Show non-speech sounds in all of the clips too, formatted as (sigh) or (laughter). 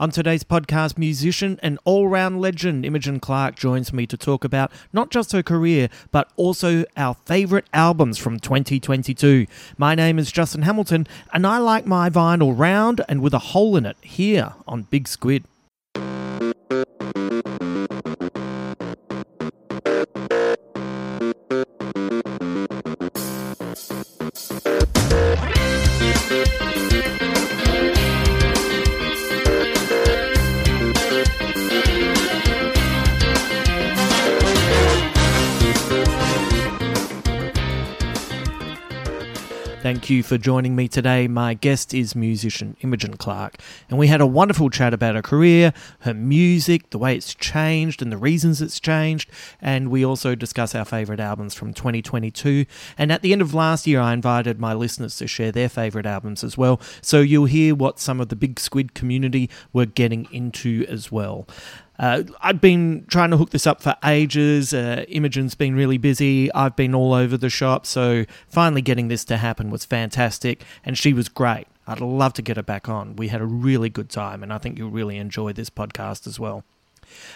On today's podcast, musician and all round legend Imogen Clark joins me to talk about not just her career, but also our favourite albums from 2022. My name is Justin Hamilton, and I like my vinyl round and with a hole in it here on Big Squid. Thank you for joining me today. My guest is musician Imogen Clark, and we had a wonderful chat about her career, her music, the way it's changed, and the reasons it's changed. And we also discuss our favourite albums from 2022. And at the end of last year, I invited my listeners to share their favourite albums as well. So you'll hear what some of the Big Squid community were getting into as well. Uh, I've been trying to hook this up for ages. Uh, Imogen's been really busy. I've been all over the shop. So finally getting this to happen was fantastic. And she was great. I'd love to get her back on. We had a really good time. And I think you'll really enjoy this podcast as well.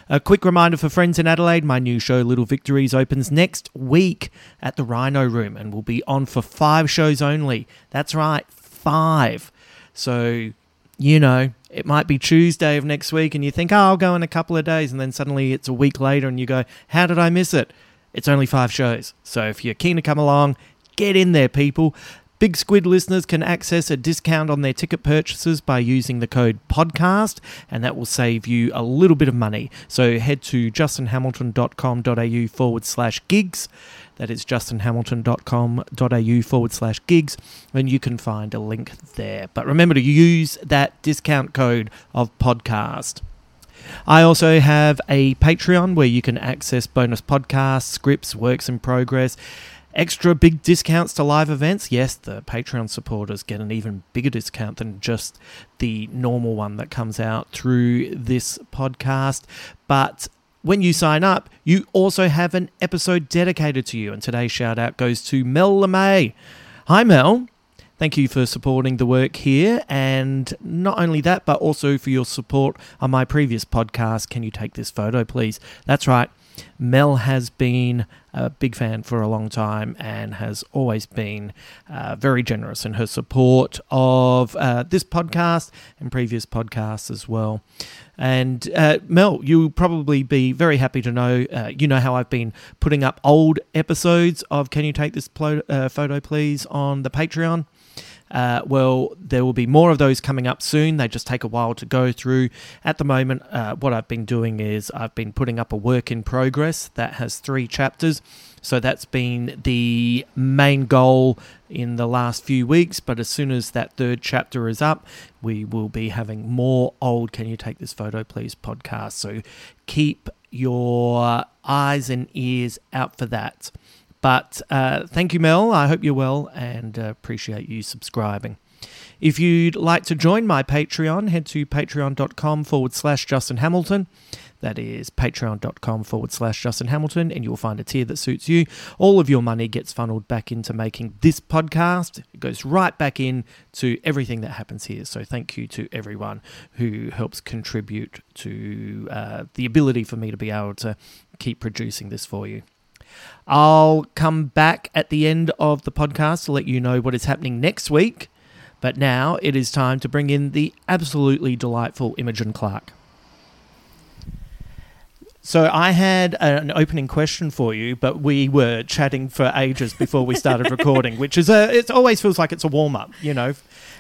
A quick reminder for friends in Adelaide my new show, Little Victories, opens next week at the Rhino Room and will be on for five shows only. That's right, five. So, you know, it might be Tuesday of next week and you think, oh, I'll go in a couple of days. And then suddenly it's a week later and you go, how did I miss it? It's only five shows. So if you're keen to come along, get in there, people. Big Squid listeners can access a discount on their ticket purchases by using the code podcast, and that will save you a little bit of money. So head to justinhamilton.com.au forward slash gigs. That is justinhamilton.com.au forward slash gigs, and you can find a link there. But remember to use that discount code of podcast. I also have a Patreon where you can access bonus podcasts, scripts, works in progress, extra big discounts to live events. Yes, the Patreon supporters get an even bigger discount than just the normal one that comes out through this podcast. But when you sign up, you also have an episode dedicated to you. And today's shout out goes to Mel LeMay. Hi, Mel. Thank you for supporting the work here. And not only that, but also for your support on my previous podcast. Can you take this photo, please? That's right. Mel has been a big fan for a long time and has always been uh, very generous in her support of uh, this podcast and previous podcasts as well. And uh, Mel, you'll probably be very happy to know, uh, you know how I've been putting up old episodes of Can You Take This Plo- uh, Photo Please on the Patreon. Uh, well, there will be more of those coming up soon. They just take a while to go through. At the moment, uh, what I've been doing is I've been putting up a work in progress that has three chapters. So that's been the main goal in the last few weeks. But as soon as that third chapter is up, we will be having more old Can You Take This Photo Please podcast. So keep your eyes and ears out for that. But uh, thank you, Mel. I hope you're well and uh, appreciate you subscribing. If you'd like to join my Patreon, head to patreon.com forward slash Justin Hamilton. That is patreon.com forward slash Justin Hamilton, and you'll find a tier that suits you. All of your money gets funneled back into making this podcast. It goes right back in to everything that happens here. So thank you to everyone who helps contribute to uh, the ability for me to be able to keep producing this for you. I'll come back at the end of the podcast to let you know what is happening next week. But now it is time to bring in the absolutely delightful Imogen Clark. So I had an opening question for you, but we were chatting for ages before we started (laughs) recording, which is a it always feels like it's a warm up, you know.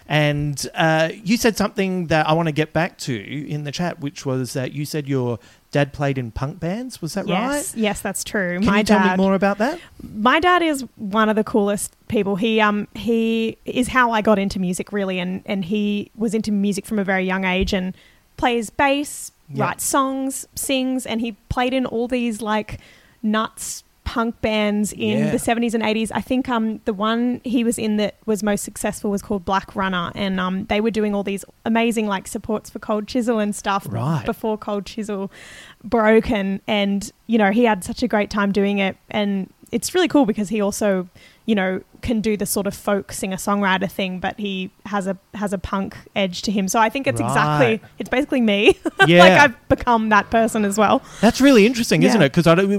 And uh, you said something that I want to get back to in the chat, which was that you said your dad played in punk bands. Was that yes, right? yes, that's true. Can my you tell dad, me more about that? my dad is one of the coolest people. He um he is how I got into music really, and and he was into music from a very young age and plays bass, Yeah. writes songs, sings, and he played in all these like nuts punk bands in Yeah. the 70s and 80s. I think um the one he was in that was most successful was called Black Runner and um they were doing all these amazing like supports for Cold Chisel and stuff Right. before Cold Chisel broke and and you know he had such a great time doing it and it's really cool because he also you know can do the sort of folk singer songwriter thing but he has a has a punk edge to him so i think it's Right. exactly it's basically me (laughs) Yeah. like i've become that person as well That's really interesting, isn't it? Because I don't, we-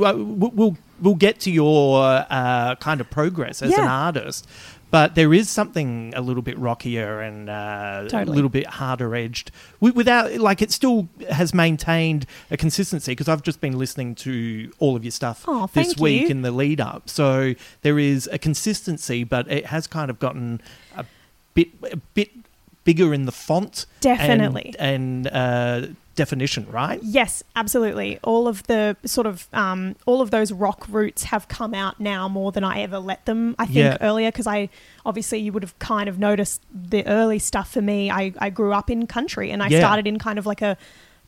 we'll we'll get to your uh, kind of progress as an artist, but there is something a little bit rockier and uh, a little bit harder edged. Without like it still has maintained a consistency because I've just been listening to all of your stuff Oh, this week you. in the lead up. So there is a consistency, but it has kind of gotten a bit a bit bigger in the font, and- Definitely. and, uh, definition, right? Yes, absolutely. All of the sort of um, all of those rock roots have come out now more than I ever let them. I think Yeah. earlier because I obviously you would have kind of noticed the early stuff for me. I, I grew up in country and I Yeah. started in kind of like a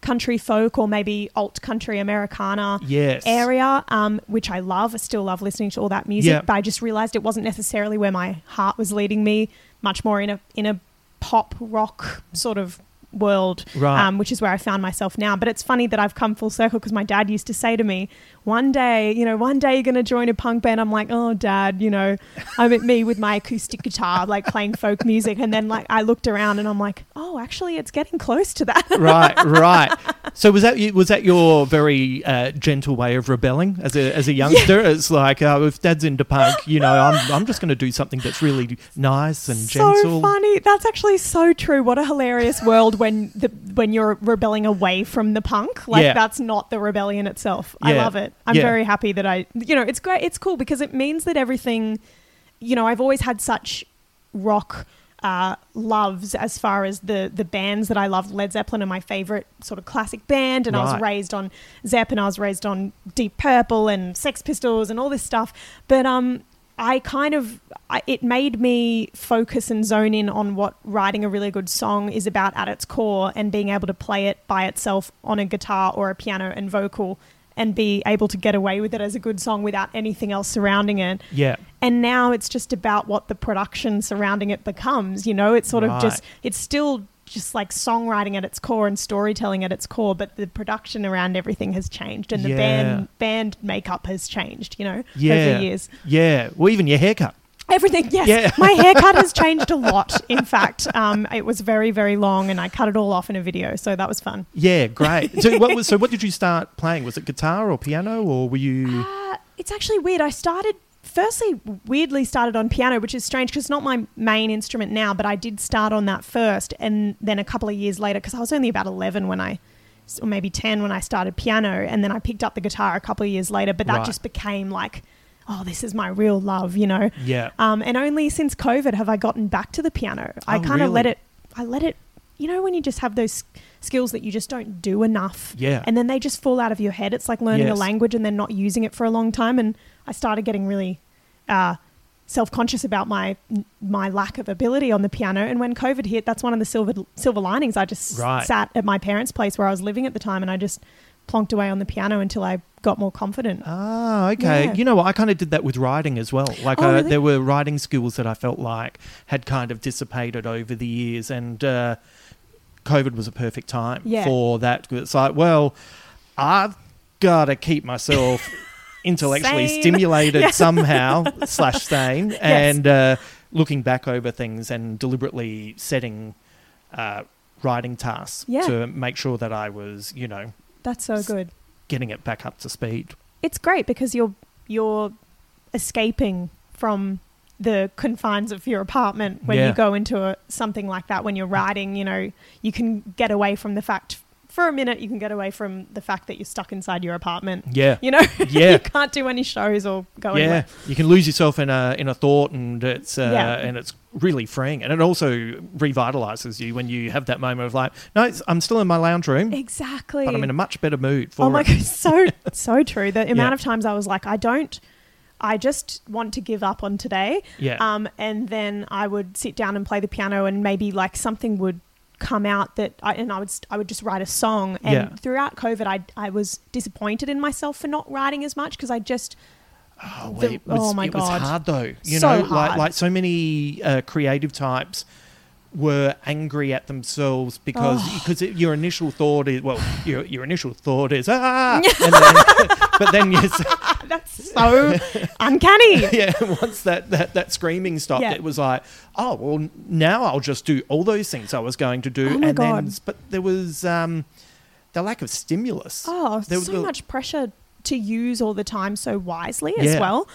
country folk or maybe alt country Americana Yes. area, um, which I love. I still love listening to all that music, Yeah. but I just realized it wasn't necessarily where my heart was leading me. Much more in a in a pop rock sort of world, Right. um, which is where I found myself now. But it's funny that I've come full circle because my dad used to say to me, "One day, you know, one day you're going to join a punk band." I'm like, "Oh, dad, you know, I'm at me with my acoustic guitar, like playing folk music." And then like I looked around and I'm like, "Oh, actually, it's getting close to that." (laughs) right, right. So was that was that your very uh, gentle way of rebelling as a as a youngster? It's like uh, if Dad's into punk, you know, I'm I'm just going to do something that's really nice and so gentle. funny. That's actually so true. What a hilarious world when the when you're rebelling away from the punk. Like Yeah. that's not the rebellion itself. I Yeah. love it. I'm Yeah. very happy that I you know, it's great it's cool because it means that everything you know, I've always had such rock uh, loves as far as the the bands that I love. Led Zeppelin are my favorite sort of classic band, and I Right. was raised on Zepp, and I was raised on Deep Purple and Sex Pistols and all this stuff. But um, I kind of it made me focus and zone in on what writing a really good song is about at its core, and being able to play it by itself on a guitar or a piano and vocal. And be able to get away with it as a good song without anything else surrounding it. Yeah, and now it's just about what the production surrounding it becomes you know? It's sort of just it's still just like songwriting at its core and storytelling at its core but the production around everything has changed and the band band makeup has changed you know yeah, over the years yeah. Well, even your haircut. everything yes Yeah. my haircut has (laughs) changed a lot in fact um, it was very very long and i cut it all off in a video so that was fun Yeah, great. so what (laughs) was so what did you start playing? Was it guitar or piano or were you? Uh, it's actually weird. I started firstly weirdly started on piano, which is strange because it's not my main instrument now, but I did start on that first, and then a couple of years later, because I was only about eleven when I, or maybe ten when I started piano, and then I picked up the guitar a couple of years later. But that Right. just became like. oh, this is my real love, you know. Yeah. Um, and only since COVID have I gotten back to the piano. I Oh, kind of let it. I let it. You know when you just have those skills that you just don't do enough. Yeah. And then they just fall out of your head. It's like learning a language and then not using it for a long time. And I started getting really uh, self-conscious about my my lack of ability on the piano. And when COVID hit, that's one of the silver silver linings. I just Right. sat at my parents' place where I was living at the time, and I just plonked away on the piano until I got more confident. Ah, okay. Yeah. You know what? I kind of did that with writing as well. Like, Oh, uh, really? there were writing skills that I felt like had kind of dissipated over the years, and uh, COVID was a perfect time Yeah. for that. It's like, well, I've got to keep myself (laughs) intellectually Sane. stimulated (laughs) Yeah. somehow slash (laughs) sane, and uh, looking back over things and deliberately setting uh, writing tasks Yeah. to make sure that I was, you know, That's so good. getting it back up to speed. it's great because you're you're escaping from the confines of your apartment when Yeah. you go into a, something like that when you're writing you know you can get away from the fact for a minute you can get away from the fact that you're stuck inside your apartment Yeah. you know (laughs) Yeah. you can't do any shows or go anywhere. yeah, anywhere you can lose yourself in a in a thought, and it's uh, Yeah. and it's really freeing, and it also revitalizes you when you have that moment of like, no, it's, I'm still in my lounge room, exactly but I'm in a much better mood for oh my god so (laughs) so true the amount Yeah. of times i was like i don't I just want to give up on today. Yeah. Um, and then I would sit down and play the piano, and maybe like something would come out that I and I would I would just write a song. And Yeah. throughout COVID, I I was disappointed in myself for not writing as much because I just Oh, the- it was, oh my it was God. hard though. You So know, like like so many uh, creative types were angry at themselves because Oh. because it, your initial thought is well your your initial thought is ah and then, (laughs) but then you (laughs) that's so uncanny. (laughs) yeah once that, that that screaming stopped Yeah. it was like oh well now I'll just do all those things I was going to do Oh my and then God. but there was um the lack of stimulus Oh, There was so the- much pressure to use all the time so wisely as Yeah. well.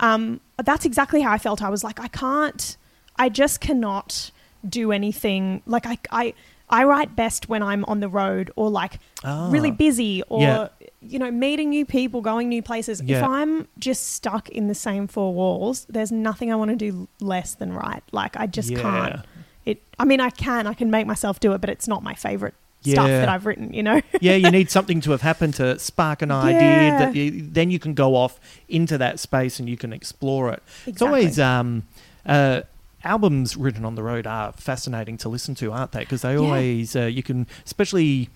Um, that's exactly how I felt. I was like, I can't, I just cannot do anything. Like I, I, I write best when I'm on the road or like really Ah. busy or Yeah. you know meeting new people, going new places. If I'm just stuck in the same four walls, there's nothing I want to do less than write. Like I just Yeah. can't. It. I mean, I can. I can make myself do it, but it's not my favorite stuff that I've written. You know. yeah, you need (laughs) something to have happened to spark an idea Yeah. that you, then you can go off into that space and you can explore it. It's always um, uh, albums written on the road are fascinating to listen to, aren't they? Because they Yeah. always uh, you can especially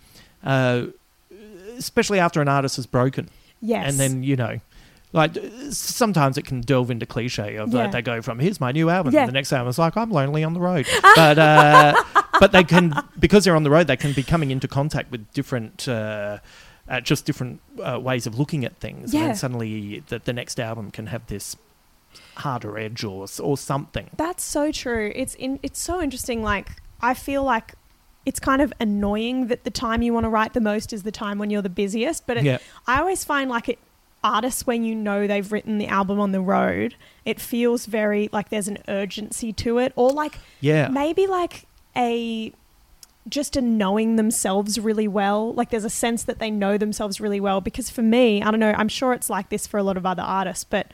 uh, especially after an artist is broken. Yes. and then you know. Like uh, sometimes it can delve into cliche of Yeah. uh, they go from here's my new album Yeah. and the next album is like I'm lonely on the road (laughs) but uh, but they can because they're on the road they can be coming into contact with different uh, uh, just different uh, ways of looking at things and suddenly the, the next album can have this harder edge or or something That's so true. It's in, it's so interesting. Like I feel like it's kind of annoying that the time you want to write the most is the time when you're the busiest. But it, Yeah. I always find like it artists when you know they've written the album on the road, it feels very like there's an urgency to it, or like Yeah. maybe like a just a knowing themselves really well. Like there's a sense that they know themselves really well. Because for me, I don't know, I'm sure it's like this for a lot of other artists, but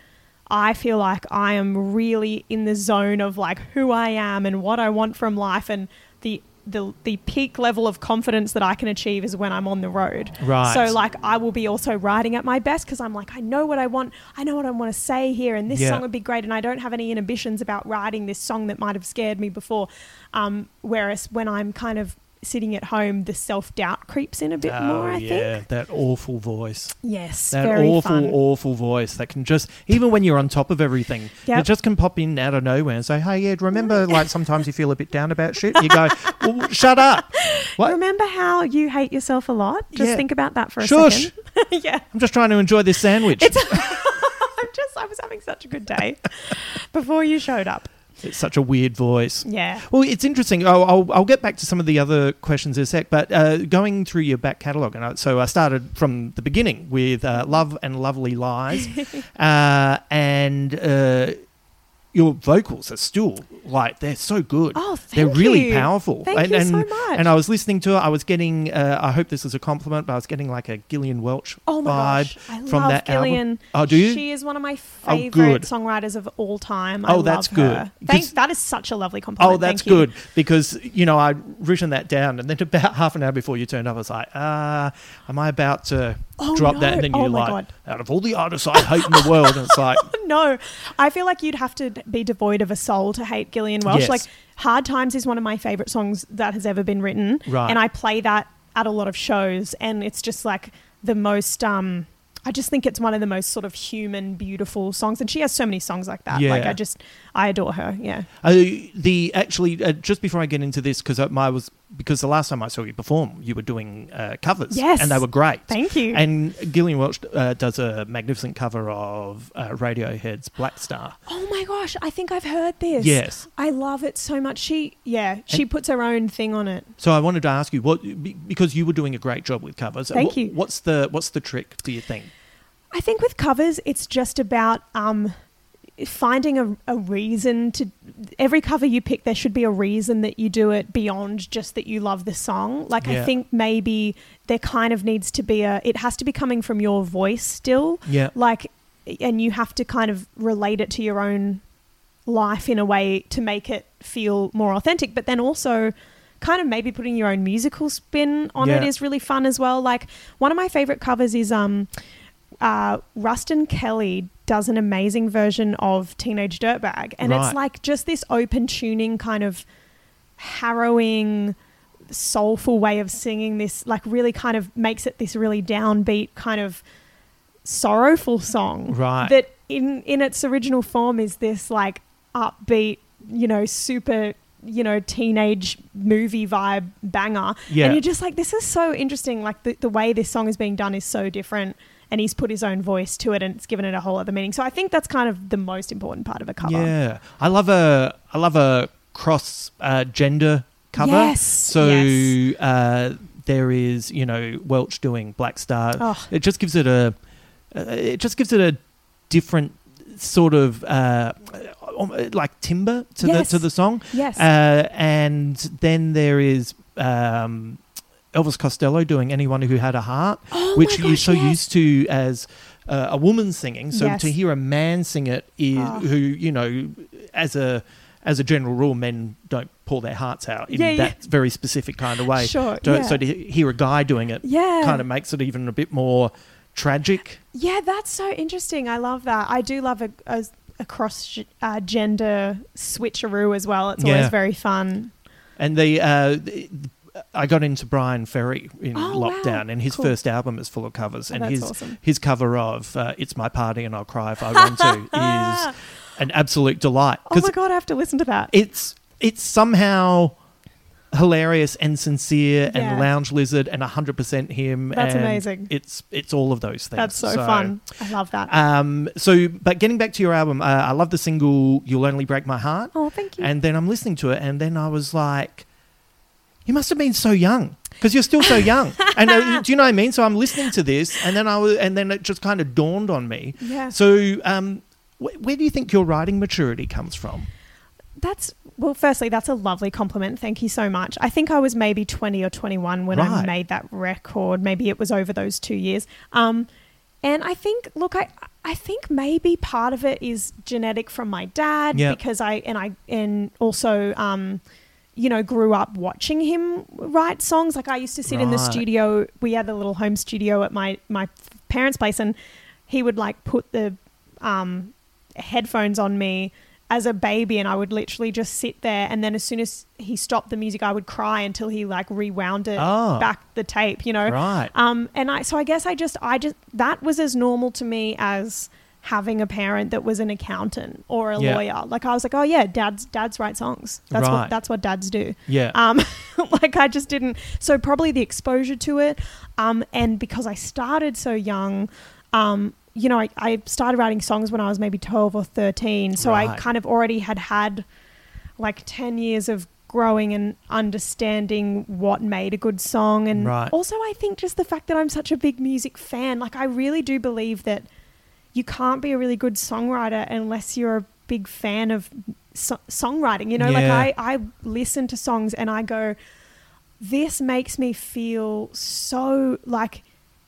I feel like I am really in the zone of like who I am and what I want from life and the the the peak level of confidence that I can achieve is when I'm on the road. Right. So like I will be also writing at my best because I'm like I know what I want. I know what I want to say here and this Yeah. song would be great and I don't have any inhibitions about writing this song that might have scared me before. Um, whereas when I'm kind of sitting at home, the self doubt creeps in a bit oh more. I think. yeah think. that awful voice Yes. that awful, fun. awful voice that can just, even when you're on top of everything, Yep. it just can pop in out of nowhere and say, "Hey, Ed, remember (laughs) like sometimes you feel a bit down about shit." You go, well, "Shut up!" What? Remember how you hate yourself a lot? Just Yeah. think about that for a Shush. second. (laughs) yeah. I'm just trying to enjoy this sandwich. It's (laughs) I'm just I was having such a good day before you showed up. It's such a weird voice. Yeah. Well, it's interesting. I'll, I'll, I'll get back to some of the other questions in a sec, but uh, going through your back catalogue, and I, so I started from the beginning with uh, Love and Lovely Lies, (laughs) uh, and uh, your vocals are still like they're so good. Oh, thank they're really you. powerful. Thank and, you and, so much. And I was listening to it. I was getting. Uh, I hope this is a compliment, but I was getting like a Gillian Welch Oh my vibe gosh, I from love that Gillian. album. Oh, do you? She is one of my Oh, favorite good. songwriters of all time. I Oh, that's good. Thank, that is such a lovely compliment. Oh, that's Thank you. good because you know I'd written that down, and then about (laughs) half an hour before you turned up, I was like, "Ah, am I about to Oh, drop no. that?" And then Oh, you're like, God. "Out of all the artists I hate in the world," and it's like, (laughs) no, I feel like you'd have to be devoid of a soul to hate Gillian Welch. Yes. Like Hard Times is one of my favorite songs that has ever been written, Right. and I play that at a lot of shows, and it's just like the most. um I just think it's one of the most sort of human, beautiful songs, and she has so many songs like that. Like I just, I adore her. Yeah. Uh, the actually uh, just before I get into this because I was because the last time I saw you perform, you were doing uh, covers, Yes. and they were great. Thank you. And Gillian Welch uh, does a magnificent cover of uh, Radiohead's Black Star. Oh my gosh, I think I've heard this. Yes. I love it so much. She, yeah, she puts her own thing on it. So I wanted to ask you what because you were doing a great job with covers. Thank what- you. What's the what's the trick? Do you think? I think with covers, it's just about um, finding a, a reason to. Every cover you pick, there should be a reason that you do it beyond just that you love the song. Like, Yeah. I think maybe there kind of needs to be a. It has to be coming from your voice still. Yeah. Like, and you have to kind of relate it to your own life in a way to make it feel more authentic. But then also, kind of maybe putting your own musical spin on it Yeah. is really fun as well. Like one of my favorite covers is um, uh, Ruston Kelly does an amazing version of Teenage Dirtbag, and Right. it's like just this open tuning kind of harrowing soulful way of singing this like really kind of makes it this really downbeat kind of sorrowful song Right. that in in its original form is this like upbeat you know super you know teenage movie vibe banger Yeah. and you're just like this is so interesting like the, the way this song is being done is so different and he's put his own voice to it and it's given it a whole other meaning so i think that's kind of the most important part of a cover Yeah, I love a I love a cross uh, gender cover. Yes, So yes. Uh, there is you know Welch doing Black Star. Oh. It just gives it a uh, it just gives it a different sort of uh, um, like timber to Yes. the to the song. Yes. Uh, and then there is. Um, Elvis Costello doing "Anyone Who Had a Heart," (gasps) Oh which my you're so yes. used to as uh, a woman singing. So Yes. to hear a man sing it is Oh. who you know, as a as a general rule, men don't pour their hearts out in Yeah, yeah. that very specific kind of way. Sure, So, yeah. so to hear a guy doing it, Yeah. kind of makes it even a bit more tragic. Yeah, that's so interesting. I love that. I do love a, a, a cross uh, gender switcheroo as well. It's Yeah. always very fun. And the, uh, the I got into Bryan Ferry in Oh, wow. lockdown, and his Cool. first album is full of covers. Oh, and his awesome. his cover of uh, "It's My Party and I'll Cry If I Want to" (laughs) is an absolute delight Oh my god, I have to listen to that. it's it's somehow hilarious and sincere Yeah. and lounge lizard and 100% him That's and amazing. it's it's all of those things that's so, fun. I love that. um so but getting back to your album uh, i love the single you'll only break my heart oh, thank you. and then i'm listening to it and then i was like you must have been so young because you're still so young and uh, do you know what i mean so i'm listening to this and then i was and then it just kind of dawned on me Yeah. so um wh- where do you think your writing maturity comes from That's well. Firstly, that's a lovely compliment. Thank you so much. I think I was maybe twenty or twenty-one when I made that record. Maybe it was over those two years. Um, and I think, look, I I think maybe part of it is genetic from my dad Yeah. because I and I and also um, you know, grew up watching him write songs. Like I used to sit in the studio. We had a little home studio at my my parents' place, and he would like put the um, headphones on me as a baby and I would literally just sit there and then as soon as he stopped the music I would cry until he like rewound it Oh. back the tape you know Right. um and I so I guess I just I just that was as normal to me as having a parent that was an accountant or a Yeah. lawyer like I was like oh yeah dads dads write songs that's Right. what that's what dads do Yeah. um (laughs) like I just didn't so probably the exposure to it um and because I started so young um you know I, I started writing songs when I was maybe 12 or 13 so I kind of already had had like 10 years of growing and understanding what made a good song and Right. also I think just the fact that I'm such a big music fan like I really do believe that you can't be a really good songwriter unless you're a big fan of so- songwriting. You know, like I I listen to songs and I go, this makes me feel so like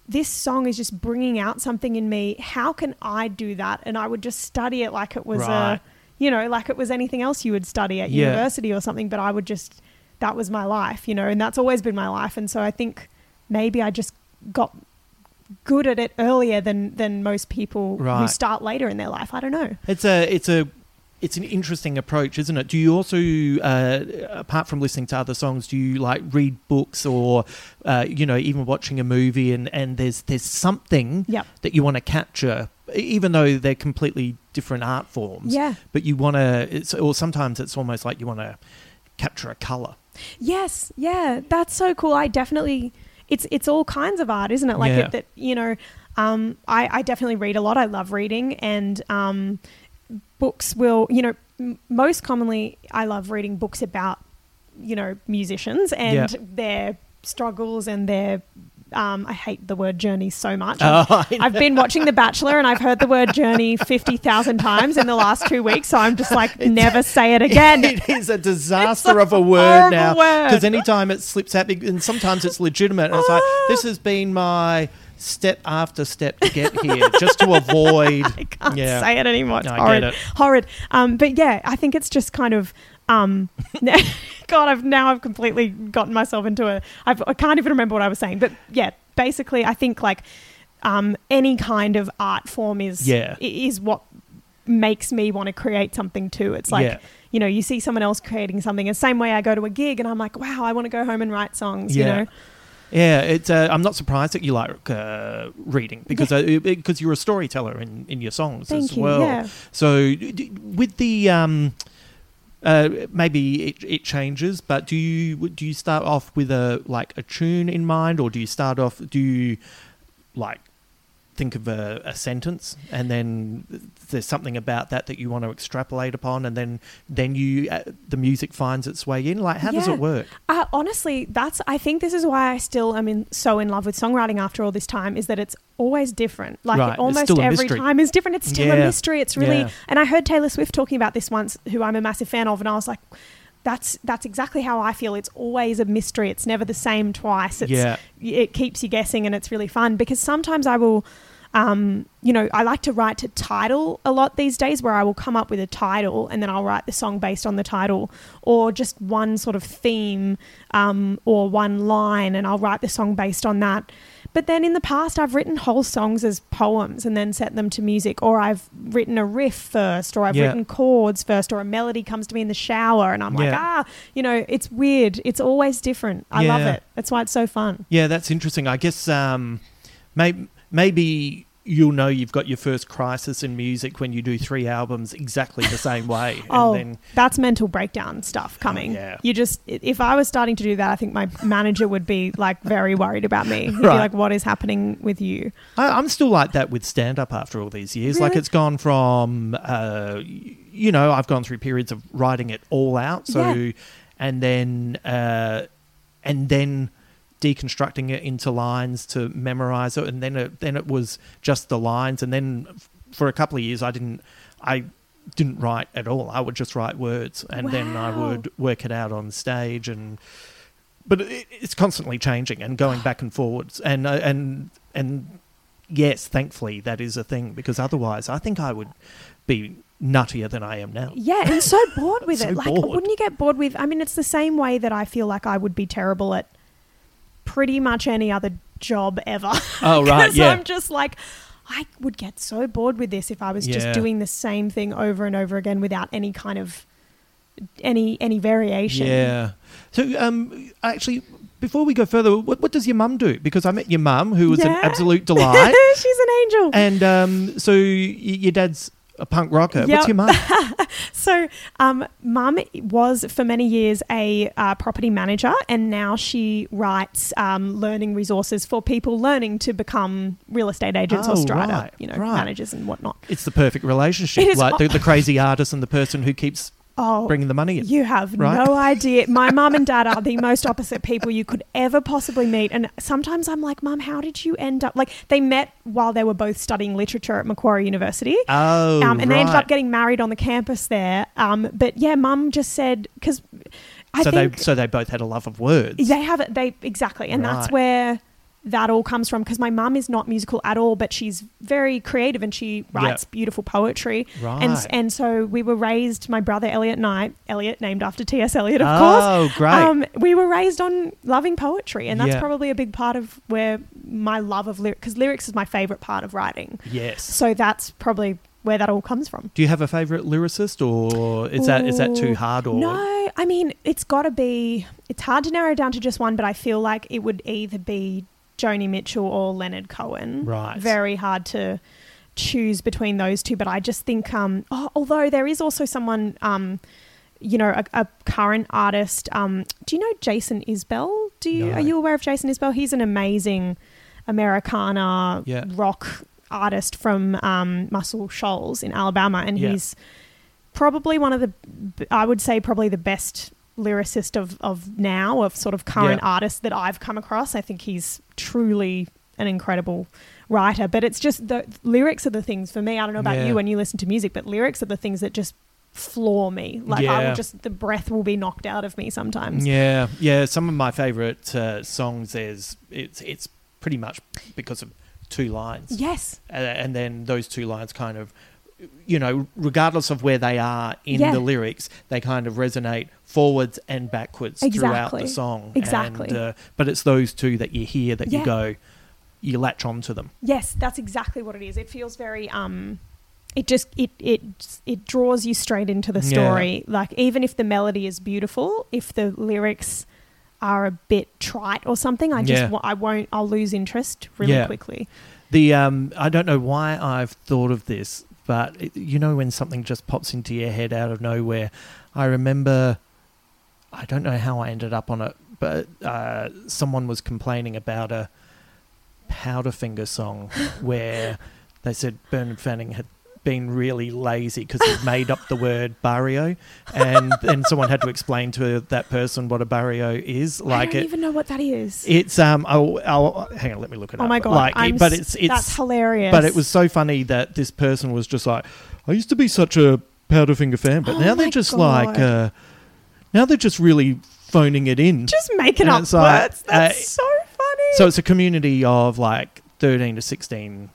this song is just bringing out something in me. How can I do that? And I would just study it like it was Right. a, you know, like it was anything else you would study at Yeah. university or something. But I would just, that was my life, you know, and that's always been my life. And so I think maybe I just got good at it earlier than than most people who start later in their life. I don't know. It's a it's a it's an interesting approach, isn't it? Do you also, uh, apart from listening to other songs, do you like read books or, uh, you know, even watching a movie and, and there's there's something Yep. that you want to capture, even though they're completely different art forms. Yeah. But you want to, it's or sometimes it's almost like you want to capture a color. Yes, yeah, that's so cool. I definitely, it's it's all kinds of art, isn't it? Like Yeah. it, that, you know, um, I I definitely read a lot. I love reading, and um, books will, you know, m- most commonly I love reading books about, you know, musicians and Yeah. their struggles and their. Um, I hate the word journey so much. Oh, I've been watching The Bachelor and I've heard the word journey 50,000 times in the last two weeks. So I'm just like, never (laughs) say it again. it is a disaster of a word now. Because anytime it slips out, and sometimes it's legitimate, and it's like, Ah. this has been my step after step to get here, just to avoid. (laughs) I can't yeah. say it anymore. It's No, I horrid. it. Horrid. Um, but yeah, I think it's just kind of. Um, (laughs) God, I've now I've completely gotten myself into a. I've, I can't even remember what I was saying. But yeah, basically, I think like um, any kind of art form is Yeah. is what makes me want to create something too. It's like Yeah. you know, you see someone else creating something. The same way I go to a gig and I'm like, wow, I want to go home and write songs. You know. Yeah, it's. Uh, I'm not surprised that you like uh, reading because uh, because you're a storyteller in, in your songs Thank as you, well. yeah. So d- with the um, uh, maybe it, it changes, but do you do you start off with a like a tune in mind, or do you start off do you like think of a, a sentence and then there's something about that that you want to extrapolate upon, and then then you uh, the music finds its way in. Like, how does it work? Uh, honestly, that's. I think this is why I still am in, so in love with songwriting after all this time. Is that it's always different. Like Right, almost every time is different. It's still a mystery. It's really. Yeah. And I heard Taylor Swift talking about this once, who I'm a massive fan of, and I was like. That's that's exactly how I feel. It's always a mystery. It's never the same twice. It's, Yeah. It keeps you guessing, and it's really fun because sometimes I will, um, you know, I like to write to title a lot these days, where I will come up with a title and then I'll write the song based on the title, or just one sort of theme um, or one line, and I'll write the song based on that. But then in the past, I've written whole songs as poems and then set them to music, or I've written a riff first, or I've Yeah. written chords first, or a melody comes to me in the shower, and I'm like, ah, you know, it's weird. It's always different. I love it. That's why it's so fun. Yeah, that's interesting. I guess um, may- maybe you'll know you've got your first crisis in music when you do three albums exactly the same way. (laughs) And oh, then, that's mental breakdown stuff coming. yeah. You just, if I was starting to do that, I think my manager would be like very worried about me. He'd be Right. like, what is happening with you? I, I'm still like that with stand up after all these years. Like it's gone from, uh, you know, I've gone through periods of writing it all out. So, Yeah. and then, uh, and then deconstructing it into lines to memorize it, and then it, then it was just the lines, and then for a couple of years I didn't, I didn't write at all. I would just write words, and then I would work it out on stage and but it, it's constantly changing and going back and forwards and uh, and and yes thankfully that is a thing because otherwise i think i would be nuttier than i am now Yeah, and so bored (laughs) with So it. Like, bored. wouldn't you get bored with? I mean, it's the same way that I feel like I would be terrible at pretty much any other job ever. Oh, (laughs) right, yeah. I'm just like, I would get so bored with this if I was Yeah. just doing the same thing over and over again without any kind of any any variation. yeah so um actually before we go further what, what does your mum do because i met your mum who was an absolute (laughs) delight She's an angel. and um so y- your dad's a punk rocker what's your mum (laughs) So, um, mum was for many years a uh, property manager, and now she writes um, learning resources for people learning to become real estate agents Oh, or strata, right, you know, right. managers and whatnot. it's the perfect relationship like the, (laughs) the crazy artist and the person who keeps Oh, bringing the money in. You have right? no (laughs) idea. My mum and dad are the most opposite people you could ever possibly meet. And sometimes I'm like, Mum, how did you end up? Like, they met while they were both studying literature at Macquarie University. Oh, um, and they ended up getting married on the campus there. Um, but yeah, Mum just said, because I so they so they both had a love of words. they have it. They exactly, and that's where that all comes from. Because my mum is not musical at all, but she's very creative and she writes beautiful poetry. And Right. and and so we were raised. My brother Elliot and I, Elliot named after T. S. Eliot, of Oh, course. great. Um, we were raised on loving poetry, and that's Yeah. probably a big part of where my love of lyrics. Because lyrics is my favorite part of writing. yes. So that's probably where that all comes from. Do you have a favorite lyricist, or is that is that too hard? Or No, I mean it's got to be. It's hard to narrow down to just one, but I feel like it would either be Joni Mitchell or Leonard Cohen. Right. Very hard to choose between those two, but I just think. Um, oh, although there is also someone. Um, you know, a, a current artist. Um, do you know Jason Isbell? Do you No. are you aware of Jason Isbell? He's an amazing Americana Yeah. rock artist from um, Muscle Shoals in Alabama, and Yeah. he's probably one of the I would say probably the best lyricist of of now of sort of current Yeah. artists that I've come across. I think he's truly an incredible writer, but it's just the lyrics are the things for me. I don't know about Yeah. you when you listen to music, but lyrics are the things that just floor me. Like I will just the breath will be knocked out of me sometimes. Yeah, yeah. Some of my favorite uh, songs is it's it's pretty much because of two lines. Yes. uh, and then those two lines kind of you know regardless of where they are in Yeah. the lyrics they kind of resonate forwards and backwards throughout the song Exactly. and, uh, but it's those two that you hear that you go you latch onto them Yes, that's exactly what it is. It feels very um it just it it it draws you straight into the Yeah. story. Like even if the melody is beautiful, if the lyrics are a bit trite or something, I just Yeah. I won't I'll lose interest really Yeah. quickly. the um i don't know why i've thought of this but it, you know when something just pops into your head out of nowhere i remember i don't know how i ended up on it but uh, someone was complaining about a Powderfinger song (laughs) where they said Bernard Fanning had been really lazy because he'd made up the word barrio, and (laughs) then someone had to explain to that person what a barrio is. Like I don't it, even know what that is. it's um. Oh, oh, hang on, let me look it oh up. my god! Like, I'm but it's it's that's hilarious. but it was so funny that this person was just like, I used to be such a Powderfinger fan, but Oh now they're just God. like, uh, now they're just really phoning it in. just making and up like, words. That's uh, so funny. So it's a community of like 13 to 16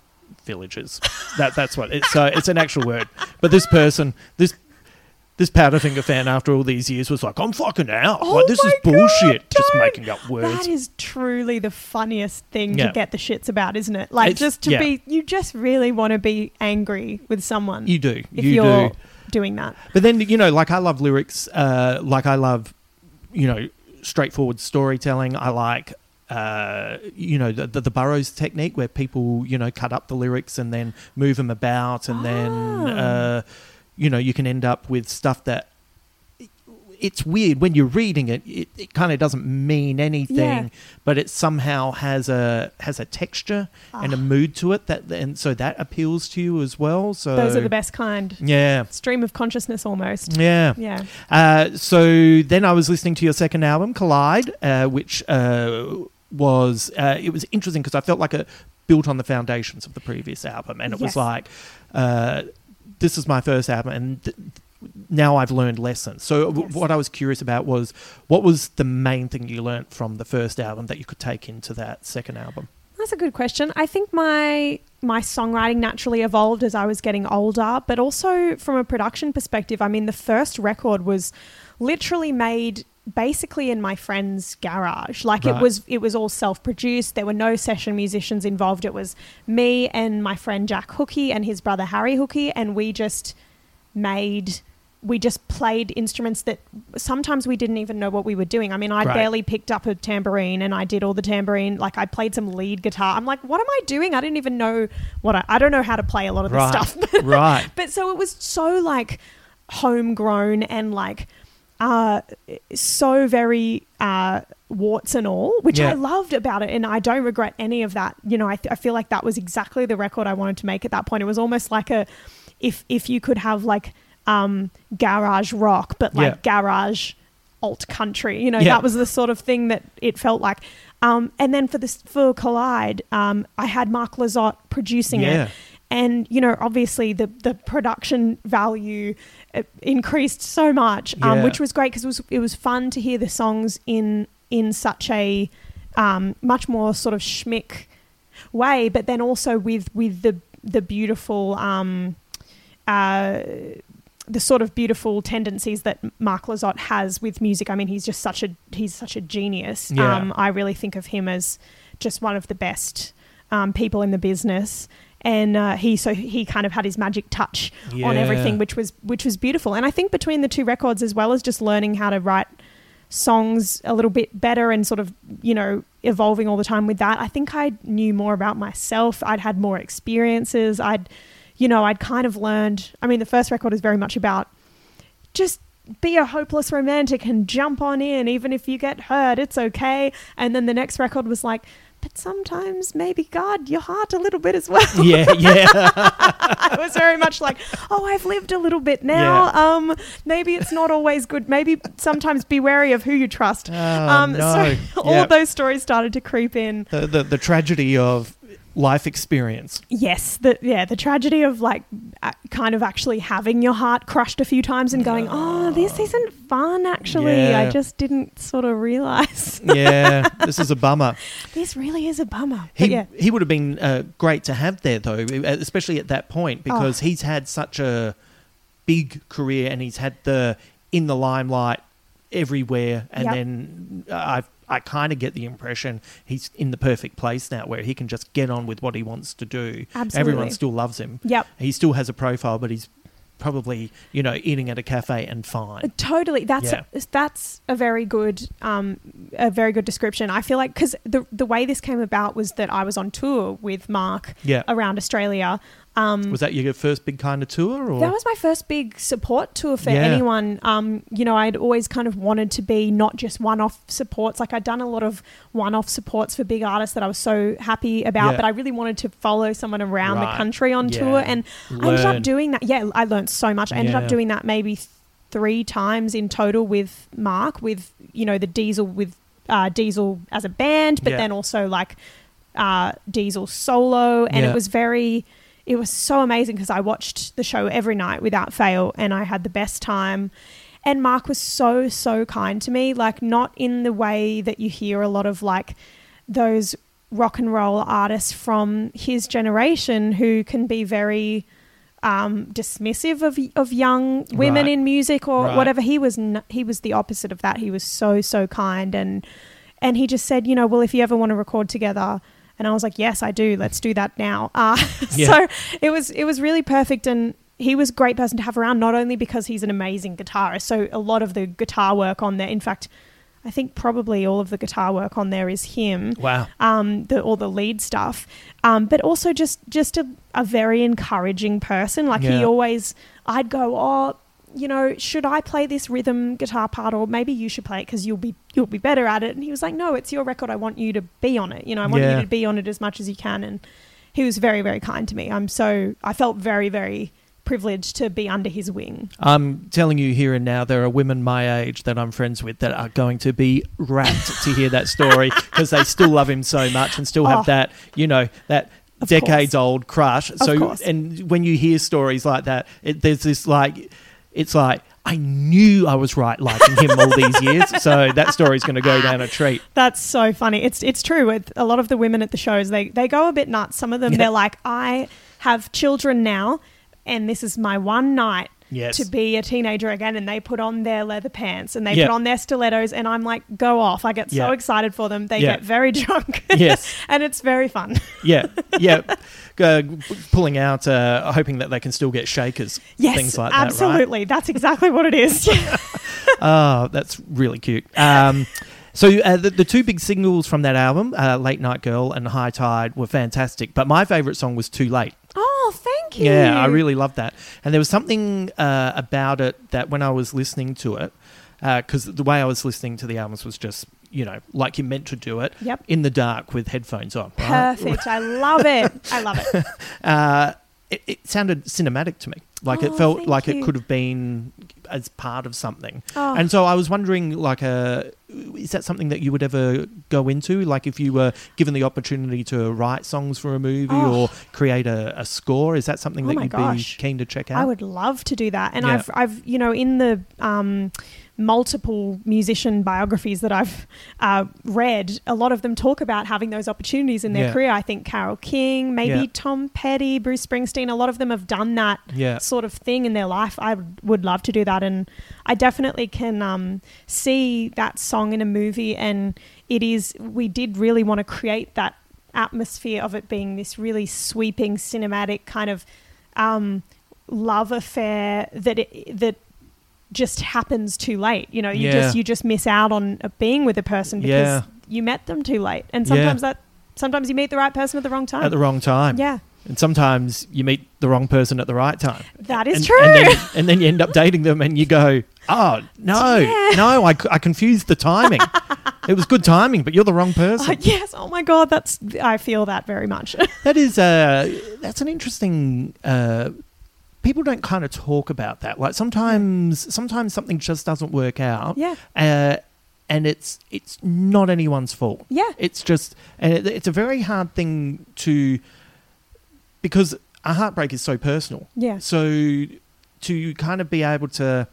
villages. that that's what it's so it's an actual word. But this person, this this Powderfinger fan after all these years was like, I'm fucking out. Oh like this is my God, bullshit. just making up words. That is truly the funniest thing Yeah. to get the shits about, isn't it? Like It's- just to yeah. be, you just really want to be angry with someone. you do. if you are do. Doing that. But then you know, like I love lyrics. Uh, like I love, you know, straightforward storytelling. I like, uh, you know, the, the the Burroughs technique where people you know cut up the lyrics and then move them about, and then Ah. uh, you know you can end up with stuff that. It's weird when you're reading it. It, it kind of doesn't mean anything, Yeah. but it somehow has a has a texture and a Ah. mood to it that, and so that appeals to you as well. So Those are the best kind. Yeah, Stream of consciousness almost. yeah. Yeah. Uh, so then I was listening to your second album, Collide, uh, which uh, was uh, it was interesting because I felt like it built on the foundations of the previous album, and it Yes. was like uh, this is my first album, and th- now I've learned lessons. So w- Yes. what I was curious about was what was the main thing you learnt from the first album that you could take into that second album? That's a good question. I think my my songwriting naturally evolved as I was getting older, but also from a production perspective, I mean the first record was literally made basically in my friend's garage. Like it was it was all self-produced. There were no session musicians involved. It was me and my friend Jack Hookie and his brother Harry Hookie and we just made we just played instruments that sometimes we didn't even know what we were doing. I mean, I Right. barely picked up a tambourine and I did all the tambourine. Like I played some lead guitar. I'm like, what am I doing? I didn't even know what I, I don't know how to play a lot of this Right. stuff. (laughs) right. but so it was so like homegrown and like uh, so very uh, warts and all, which Yeah. I loved about it, and I don't regret any of that. You know, I, th- I feel like that was exactly the record I wanted to make at that point. It was almost like a if if you could have like um, garage rock, but like Yeah. garage alt country. You know, Yeah. that was the sort of thing that it felt like. Um, and then for this for Collide, um, I had Mark Lizotte producing Yeah. it, and you know, obviously the the production value uh, increased so much, um, which was great because it was it was fun to hear the songs in in such a um, much more sort of schmick way, but then also with with the the beautiful um, uh, the sort of beautiful tendencies that Mark Lizotte has with music. I mean, he's just such a he's such a genius. Yeah. Um, I really think of him as just one of the best um, people in the business. And uh, he so he kind of had his magic touch on everything, which was which was beautiful. And I think between the two records, as well as just learning how to write songs a little bit better and sort of you know evolving all the time with that, I think I knew more about myself. I'd had more experiences. I'd you know I'd kind of learned. I mean, the first record is very much about just be a hopeless romantic and jump on in even if you get hurt it's okay and then the next record was like but sometimes maybe guard your heart a little bit as well (laughs) Yeah, yeah. (laughs) I was very much like, oh, I've lived a little bit now. Yeah. Um, maybe it's not always good. Maybe sometimes be wary of who you trust. Oh, um, no. So (laughs) all those stories started to creep in. the, the the tragedy of life experience. Yes, the yeah, the tragedy of like kind of actually having your heart crushed a few times and going, oh, this isn't fun. Actually, I just didn't sort of realize (laughs) Yeah, this is a bummer. (laughs) this really is a bummer. He yeah, he would have been uh, great to have there though, especially at that point because Oh. he's had such a big career and he's had the in the limelight everywhere, and Yep. then I I kind of get the impression he's in the perfect place now where he can just get on with what he wants to do. Absolutely. Everyone still loves him. Yep. he still has a profile, but he's probably you know eating at a cafe and fine. Totally, that's Yeah. that's a very good um, a very good description. I feel like because the the way this came about was that I was on tour with Mark Yeah. around Australia. Um, Was that your first big kind of tour? Or? that was my first big support tour for Yeah. anyone. Um, you know, I'd always kind of wanted to be not just one-off supports. Like I'd done a lot of one-off supports for big artists that I was so happy about, Yeah. but I really wanted to follow someone around Right. the country on Yeah. tour, and I ended up doing that. Yeah, I learned so much. I ended up doing that maybe three times in total with Mark, with you know the Diesel with uh, Diesel as a band, but then also like uh, Diesel solo, and it was very, it was so amazing because I watched the show every night without fail, and I had the best time. And Mark was so so kind to me, like not in the way that you hear a lot of like those rock and roll artists from his generation who can be very um, dismissive of of young women Right. in music or Right. whatever. He was n- he was the opposite of that. He was so so kind and and he just said, you know, well, if you ever want to record together. And I was like, yes, I do. Let's do that now. Uh, (laughs) Yeah. So it was it was really perfect, and he was a great person to have around. Not only because he's an amazing guitarist, so a lot of the guitar work on there. In fact, I think probably all of the guitar work on there is him Wow. um, the all the lead stuff, um, but also just just a, a very encouraging person. Like he always, I'd go, oh, you know, should I play this rhythm guitar part, or maybe you should play it because you'll be you'll be better at it. And he was like, no, it's your record. I want you to be on it. You know, I want Yeah. you to be on it as much as you can. And he was very very kind to me. I'm so I felt very very privileged to be under his wing. I'm telling you here and now, there are women my age that I'm friends with that are going to be rapt to hear that story (laughs) because they still love him so much and still have Oh. that, you know, that Of decades course. old crush. so, and when you hear stories like that, it, there's this like, it's like, I knew I was right liking him all these (laughs) years. So that story's going to go down a treat. That's so funny. It's it's true with a lot of the women at the shows. They they go a bit nuts. Some of them Yeah. they're like, I have children now, and this is my one night Yes. to be a teenager again. And they put on their leather pants and they Yeah. put on their stilettos, and I'm like, go off. I get so excited for them. They Yeah. get very (laughs) drunk. Yes. (laughs) and it's very fun. (laughs) Yeah, yeah. Uh, pulling out, uh, hoping that they can still get shakers, Yes, things like that, right? absolutely. That's exactly what it is. Oh, that's really cute. Um, so uh, the, the two big singles from that album, uh, "Late Night Girl" and "High Tide," were fantastic. But my favorite song was "Too Late." oh, you. Yeah, I really loved that. And there was something uh, about it that when I was listening to it, because the way I was listening to the albums was just, you know, like you meant to do it Yep. in the dark with headphones on. right? Perfect. I love it. I love it. (laughs) Uh, it, it sounded cinematic to me. Like it Oh, felt thank like it could have been as part of something. Oh. And so I was wondering, like, uh, is that something that you would ever go into? Like, if you were given the opportunity to write songs for a movie Oh. or create a, a score, is that something Oh that you'd gosh. be keen to check out? I would love to do that. And Yeah. I've, I've, you know, in the um, multiple musician biographies that I've uh, read, a lot of them talk about having those opportunities in their Yeah. career. I think Carole King, maybe Yeah. Tom Petty, Bruce Springsteen, a lot of them have done that Yeah. sort of thing in their life. I would- would love to do that. And I definitely can um, see that song in a movie. And it is, we did really want to create that atmosphere of it being this really sweeping, cinematic kind of um, love affair that it, that just happens too late. You know, you Yeah. just you just miss out on uh, being with a person because Yeah. you met them too late. And Yeah. sometimes that sometimes you meet the right person at the wrong time. at the wrong time. Yeah. And sometimes you meet the wrong person at the right time. That is and, true. And then, and then you end up dating them and you go, oh, no, Yeah. no, I, I confused the timing. (laughs) it was good timing, but you're the wrong person. Oh, yes. Oh my God. That's I feel that very much. (laughs) That is uh that's an interesting uh people don't kind of talk about that. Like sometimes sometimes something just doesn't work out. Yeah. Uh and it's it's not anyone's fault. Yeah. It's just and it, it's a very hard thing to because a heartbreak is so personal. Yeah. So to kind of be able to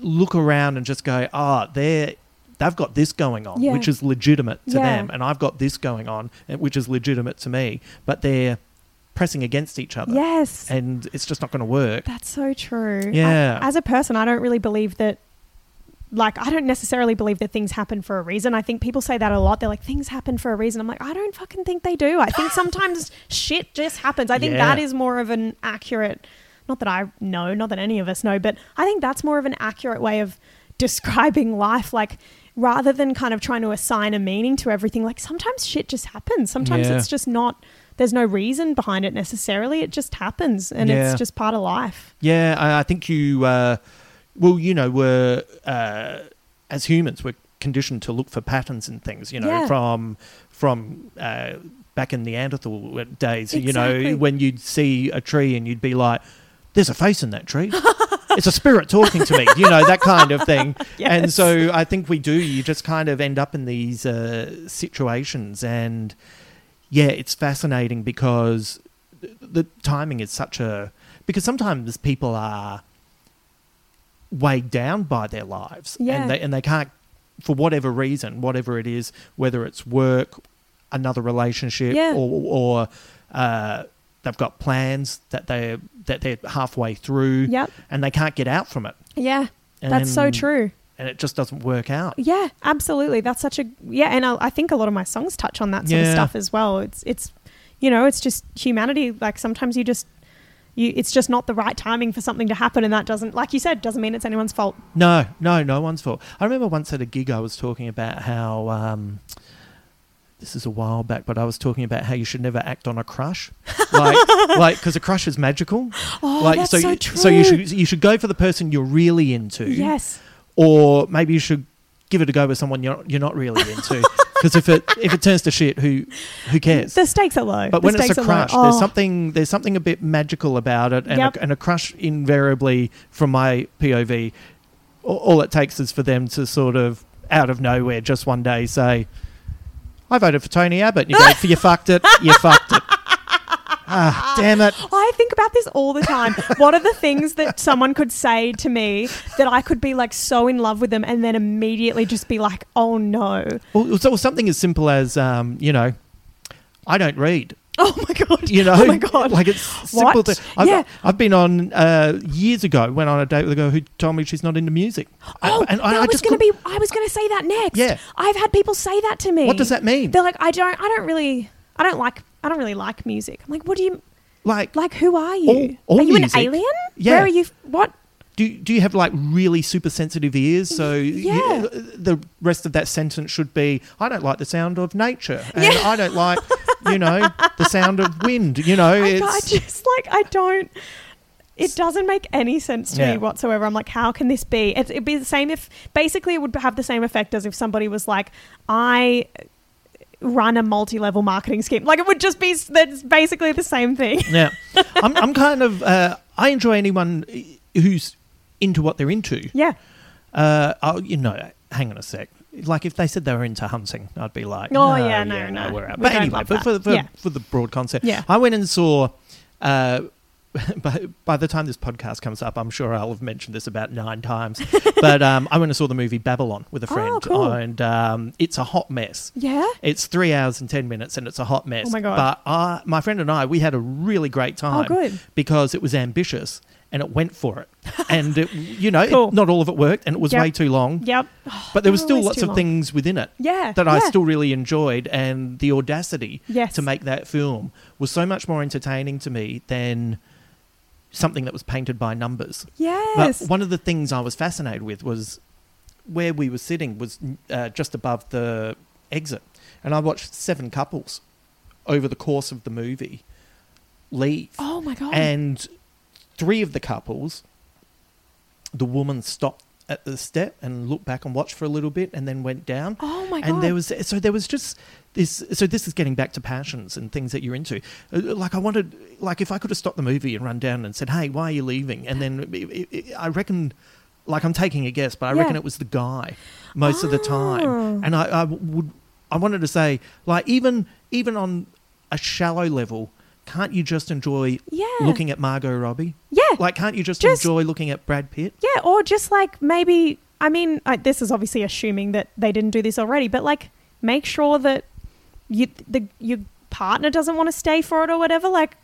look around and just go, "Ah, they're they've got this going on, Yeah. which is legitimate to Yeah. them, and I've got this going on, which is legitimate to me, but they're pressing against each other. yes. And it's just not going to work. That's so true. Yeah. I- as a person, I don't really believe that. Like, I don't necessarily believe that things happen for a reason. I think people say that a lot. They're like, things happen for a reason. I'm like, I don't fucking think they do. I think (laughs) sometimes shit just happens. I think Yeah. that is more of an accurate, not that I know, not that any of us know, but I think that's more of an accurate way of describing life. Like, rather than kind of trying to assign a meaning to everything, like sometimes shit just happens. Sometimes Yeah. it's just not, there's no reason behind it necessarily. It just happens and Yeah. it's just part of life. Yeah, I, I think you, uh, well, you know, we're, uh, as humans, we're conditioned to look for patterns and things, you know, Yeah. from, from, uh, back in Neanderthal days, you know, when you'd see a tree and you'd be like, there's a face in that tree. it's a spirit talking to me, you know, that kind of thing. (laughs) And so I think we do, you just kind of end up in these uh, situations. And yeah, it's fascinating because th- the timing is such a. Because sometimes people are weighed down by their lives Yeah. and, they, and they can't, for whatever reason, whatever it is, whether it's work, another relationship, Yeah. or, or uh, they've got plans that they're, that they're halfway through Yep. and they can't get out from it. Yeah. That's so true. And it just doesn't work out. Yeah, absolutely. That's such a yeah, and I, I think a lot of my songs touch on that sort of stuff as well. It's it's you know, it's just humanity. Like sometimes you just you it's just not the right timing for something to happen, and that doesn't, like you said, doesn't mean it's anyone's fault. No, no, no one's fault. I remember once at a gig I was talking about how um, this is a while back, but I was talking about how you should never act on a crush, (laughs) like, like because a crush is magical. Oh, like, that's so, so you, true. so you should you should go for the person you're really into. Yes. Or maybe you should give it a go with someone you're you're not really into. (laughs) Because if it if it turns to shit, who who cares? The stakes are low. But The when it's a crush, there's Oh, something there's something a bit magical about it, and, Yep. a, and a crush invariably, from my POV, all, all it takes is for them to sort of out of nowhere, just one day say, "I voted for Tony Abbott." And you go, for (laughs) "You fucked it. You fucked it." Ah, damn it. I think about this all the time. what are the things that someone could say to me that I could be like so in love with them and then immediately just be like, oh no. Or, or something as simple as, um, you know, I don't read. (laughs) Oh my god. You know, Oh my god. like it's simple. To, I've, Yeah. I've been on uh, years ago. Went on a date with a girl who told me she's not into music. I- Oh, and I, I was going to be. I was going to say that next. Yeah. I've had people say that to me. What does that mean? They're like, I don't. I don't really. I don't like. I don't really like music. I'm like, what do you like. like? Who are you? All- all are you music. an alien? Yeah. Where are you? What? do do you have like really super sensitive ears? So you- the rest of that sentence should be, I don't like the sound of nature, and Yeah. I don't like, you know, the sound of wind. You know, (laughs) I, I just like. I don't. It doesn't make any sense to Yeah. me whatsoever. I'm like, how can this be? It, it'd be the same if basically it would have the same effect as if somebody was like, I run a multi-level marketing scheme. Like it would just be that's basically the same thing. yeah. (laughs) I'm I'm kind of uh, I enjoy anyone who's into what they're into. Yeah. Uh, you know, hang on a sec. Like if they said they were into hunting, I'd be like, Oh, no, yeah, no, no. we're out. We But anyway, for, for, for, Yeah. for the broad concept, Yeah. I went and saw. Uh, (laughs) by, by the time this podcast comes up, I'm sure I'll have mentioned this about nine times. (laughs) but um, I went and saw the movie Babylon with a friend, Oh, cool. and um, it's a hot mess. Yeah. It's three hours and ten minutes, and it's a hot mess. Oh my God. But uh, my friend and I, we had a really great time. Oh, good. Because it was ambitious and it went for it, (laughs) and it, you know, it- not all of it worked, and it was Yep. way too long. Yep. But there was still lots of long. things within it. Yeah, That I still really enjoyed, and the audacity Yes. to make that film was so much more entertaining to me than something that was painted by numbers. Yes. But one of the things I was fascinated with was where we were sitting was uh, just above the exit, and I watched seven couples over the course of the movie leave. oh my god. And three of the couples, the woman stopped at the step and looked back and watched for a little bit and then went down. Oh my god. And there was so there was just this. So this is getting back to passions and things that you're into. Uh, Like I wanted, like if I could have stopped the movie and run down and said, "Hey, why are you leaving?" And then it, it, it- I reckon. Like I'm taking a guess, but I Yeah. reckon it was the guy most of the Oh. time, and I, I would I wanted to say like even even on a shallow level, can't you just enjoy Yeah. looking at Margot Robbie? Yeah. Like, can't you just, Just- enjoy looking at Brad Pitt? Yeah, or just like maybe, I mean, I, this is obviously assuming that they didn't do this already, but like make sure that you the your partner doesn't want to stay for it or whatever. Like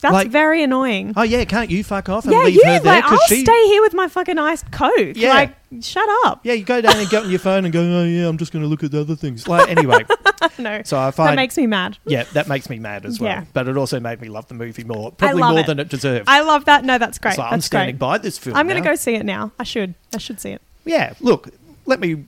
that's Like- very annoying. Oh yeah, can't you fuck off and yeah, leave you her there? like I'll she, stay here with my fucking iced coke. Yeah. Like shut up. Yeah, you go down and get on your phone and go, oh yeah, I'm just going to look at the other things. Like anyway, (laughs) no, so I find that makes me mad. yeah, that makes me mad as well. Yeah. But it also made me love the movie more, probably love more it. than it deserved. I love that. No, that's great. so I'm standing great. by this film. I'm going to go see it now. I should. I should see it. Yeah, look, let me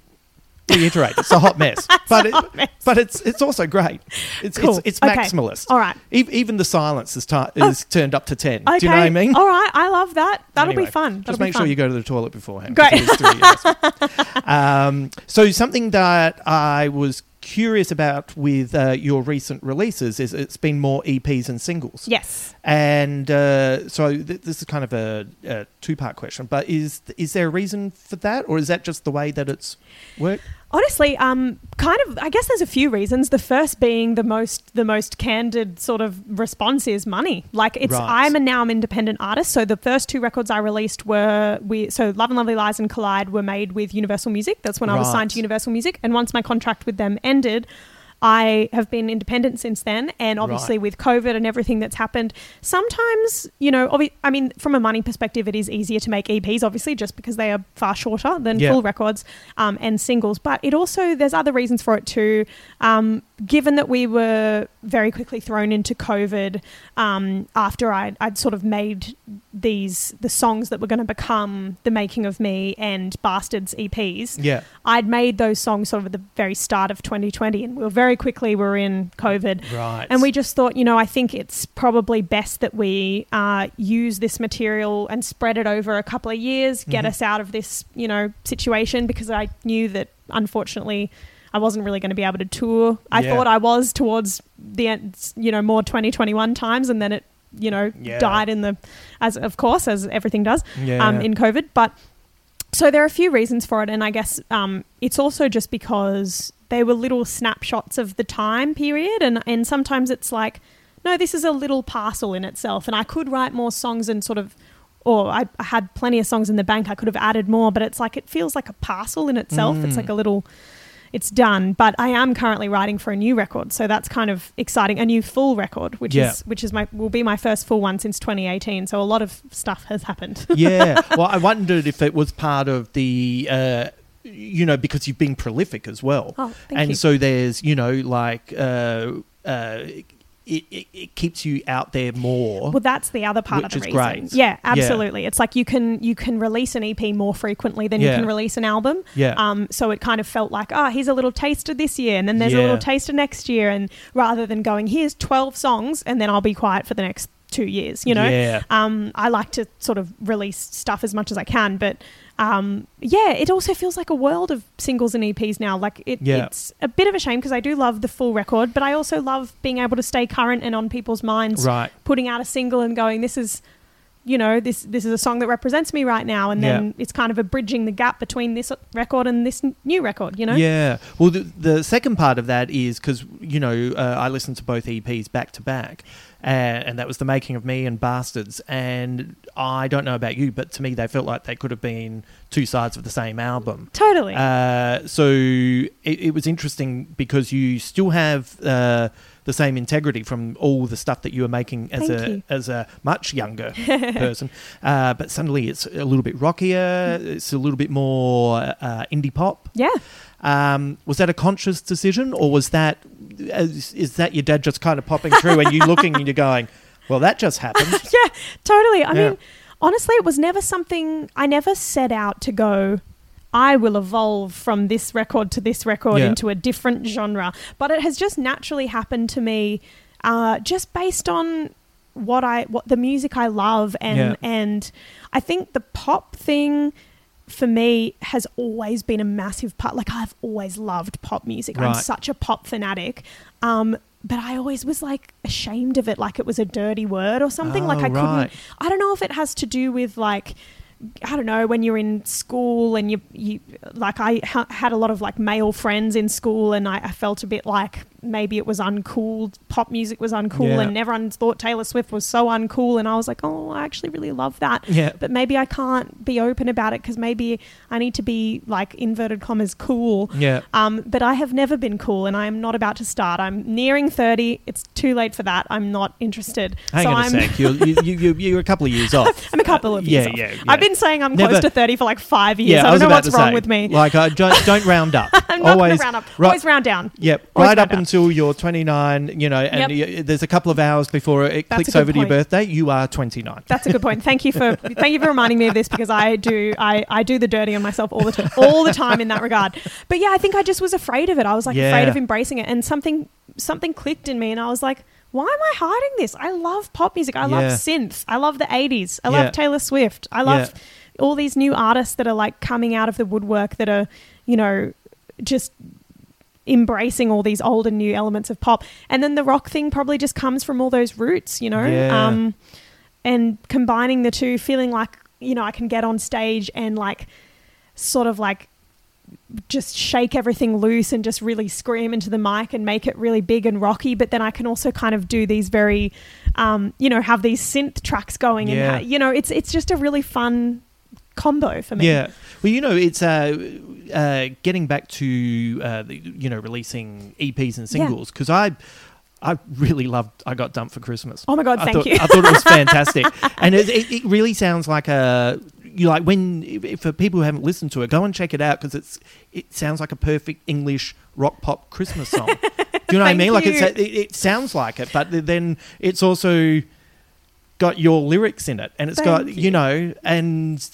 reiterate, it's a hot mess, (laughs) but it, hot mess. but it's it's also great. It's Cool. it's, it's Okay. maximalist. All right. E- even the silence is, ti is oh. turned up to ten. Okay. Do you know what I mean? All right. I love that. That'll Anyway, be fun. That'll Just be make sure you go to the toilet beforehand. Great. it is three years. (laughs) um, so something that I was curious about with uh, your recent releases is it's been more EPs and singles. Yes. And uh, so th- this is kind of a, a two-part question, but is is there a reason for that, or is that just the way that it's worked? Honestly, um, kind of. I guess there's a few reasons. The first being the most, the most candid sort of response is money. Like it's, Right. I'm a now an independent artist. So the first two records I released were we. So Love and Lovely Lies and Collide were made with Universal Music. That's when I was signed to Universal Music. And once my contract with them ended. I have been independent since then, and obviously Right. with COVID and everything that's happened, sometimes you know, obvi- I mean, from a money perspective, it is easier to make EPs, obviously, just because they are far shorter than Yeah. full records um, and singles. But it also there's other reasons for it too. Um, given that we were very quickly thrown into COVID um, after I'd, I'd sort of made these the songs that were going to become the making of me and Bastards EPs. Yeah. I'd made those songs sort of at the very start of 2020, and we were very quickly we were in COVID. Right. And we just thought, you know, I think it's probably best that we uh, use this material and spread it over a couple of years, get Mhm. us out of this, you know, situation because I knew that unfortunately I wasn't really going to be able to tour. I Yeah. thought I was towards the end, you know, more 2021 times, and then it, you know, Yeah. died in the, as of course, as everything does Yeah. um, in COVID. But so there are a few reasons for it, and I guess um, it's also just because they were little snapshots of the time period, and and sometimes it's like, no, this is a little parcel in itself, and I could write more songs and sort of. Or I, had plenty of songs in the bank. I could have added more, but it's like it feels like a parcel in itself. It's Mm. like a little, it's done. But I am currently writing for a new record, so that's kind of exciting. A new full record, which Yeah. is which is my will be my first full one since 2018. So a lot of stuff has happened. (laughs) yeah. Well, I wondered if it was part of the, uh, you know, because you've been prolific as well. Oh, thank and you. so there's, you know, like, uh, uh, it, it, it keeps you out there more. Well, that's the other part of the reason. great. Yeah, Yeah. absolutely. It's like you can you can release an EP more frequently than you can release an album. Yeah. Um. So it kind of felt like, ah, here's a little taster this year, and then there's a Yeah. little taster next year, and rather than going, here's twelve songs, and then I'll be quiet for the next two years. You know. Yeah. Um. I like to sort of release stuff as much as I can, but. Um, yeah, it also feels like a world of singles and EPs now. Like it, Yeah. it's a bit of a shame because I do love the full record, but I also love being able to stay current and on people's minds Right. putting out a single and going, this is you know, this this is a song that represents me right now, and then Yeah. it's kind of a bridging the gap between this record and this n- new record. You know, Yeah. Well, the, the second part of that is because, you know, uh, I listened to both EPs back to back, uh, and that was The Making of Me and Bastards. And I don't know about you, but to me, they felt like they could have been two sides of the same album. totally. Uh, so it, it was interesting because you still have uh, the same integrity from all the stuff that you were making as Thank a you. as a much younger (laughs) person, uh, but suddenly it's a little bit rockier. It's a little bit more uh, indie pop. yeah. Um, was that a conscious decision, or was that is, is that your dad just kind of popping through and you (laughs) looking and you're going, well, that just happened? (laughs) yeah, totally. I Yeah. mean, honestly, it was never something I never set out to go. I will evolve from this record to this record Yeah. into a different genre, but it has just naturally happened to me, uh, just based on what I what the music I love and Yeah. and I think the pop thing for me has always been a massive part. Like I've always loved pop music. I'm such a pop fanatic. Um, but I always was like ashamed of it, like it was a dirty word or something. like Oh, I couldn't. I don't know if it has to do with like. I don't know when you're in school and you you like I ha- had a lot of like male friends in school and I, I felt a bit like maybe it was uncool pop music was uncool Yeah. and everyone thought Taylor Swift was so uncool and I was like oh I actually really love that Yeah. but maybe I can't be open about it because maybe I need to be like inverted commas cool. Yeah. Um, but I have never been cool, and I am not about to start. I'm nearing thirty. It's too late for that. I'm not interested. Hang so on a I'm, sec. You're, you, you, you- you're a couple of years off. (laughs) I'm a couple of Uh, years. yeah, off. yeah, yeah. I've been saying I'm Never- close to thirty for like five years. Yeah, I was don't know about what's wrong say, with me. Like, uh, don't, don't round up. (laughs) I'm not always round up. Right, Always round down. Yep, Always right up up. Until you're 29, you know, and Yep. you, there's a couple of hours before it That's clicks over to your birthday. You are 29. That's a good point. Thank you for (laughs) thank you for reminding me of this because I do I, I do the dirty on myself all the time all the time in that regard. But yeah, I think I just was afraid of it. I was like Yeah. afraid of embracing it, and something something clicked in me, and I was like, why am I hiding this? I love pop music. I love Yeah. synth. I love the '80s. I Yeah. love Taylor Swift. I love all these new artists that are like coming out of the woodwork that are you know just embracing all these old and new elements of pop. And then the rock thing probably just comes from all those roots, you know? Yeah. Um, and combining the two, feeling like, you know, I can get on stage and like sort of like just shake everything loose and just really scream into the mic and make it really big and rocky. But then I can also kind of do these very, um, you know, have these synth tracks going. Yeah. And, you know, it's, it's just a really fun combo for me. Yeah. Well, you know, it's uh, uh, getting back to uh, the, you know releasing EPs and singles because I. I really loved I Got Dumped for Christmas. Oh my God, I thank thought, you. I thought it was (laughs) fantastic. and it, it, it really sounds like a you like when for people who haven't listened to it, go and check it out because it's it sounds like a perfect English rock pop Christmas song. (laughs) Do you know what I Thank mean? Like it's it, it sounds like it, but then it's also got your lyrics in it, and it's got you you. know, and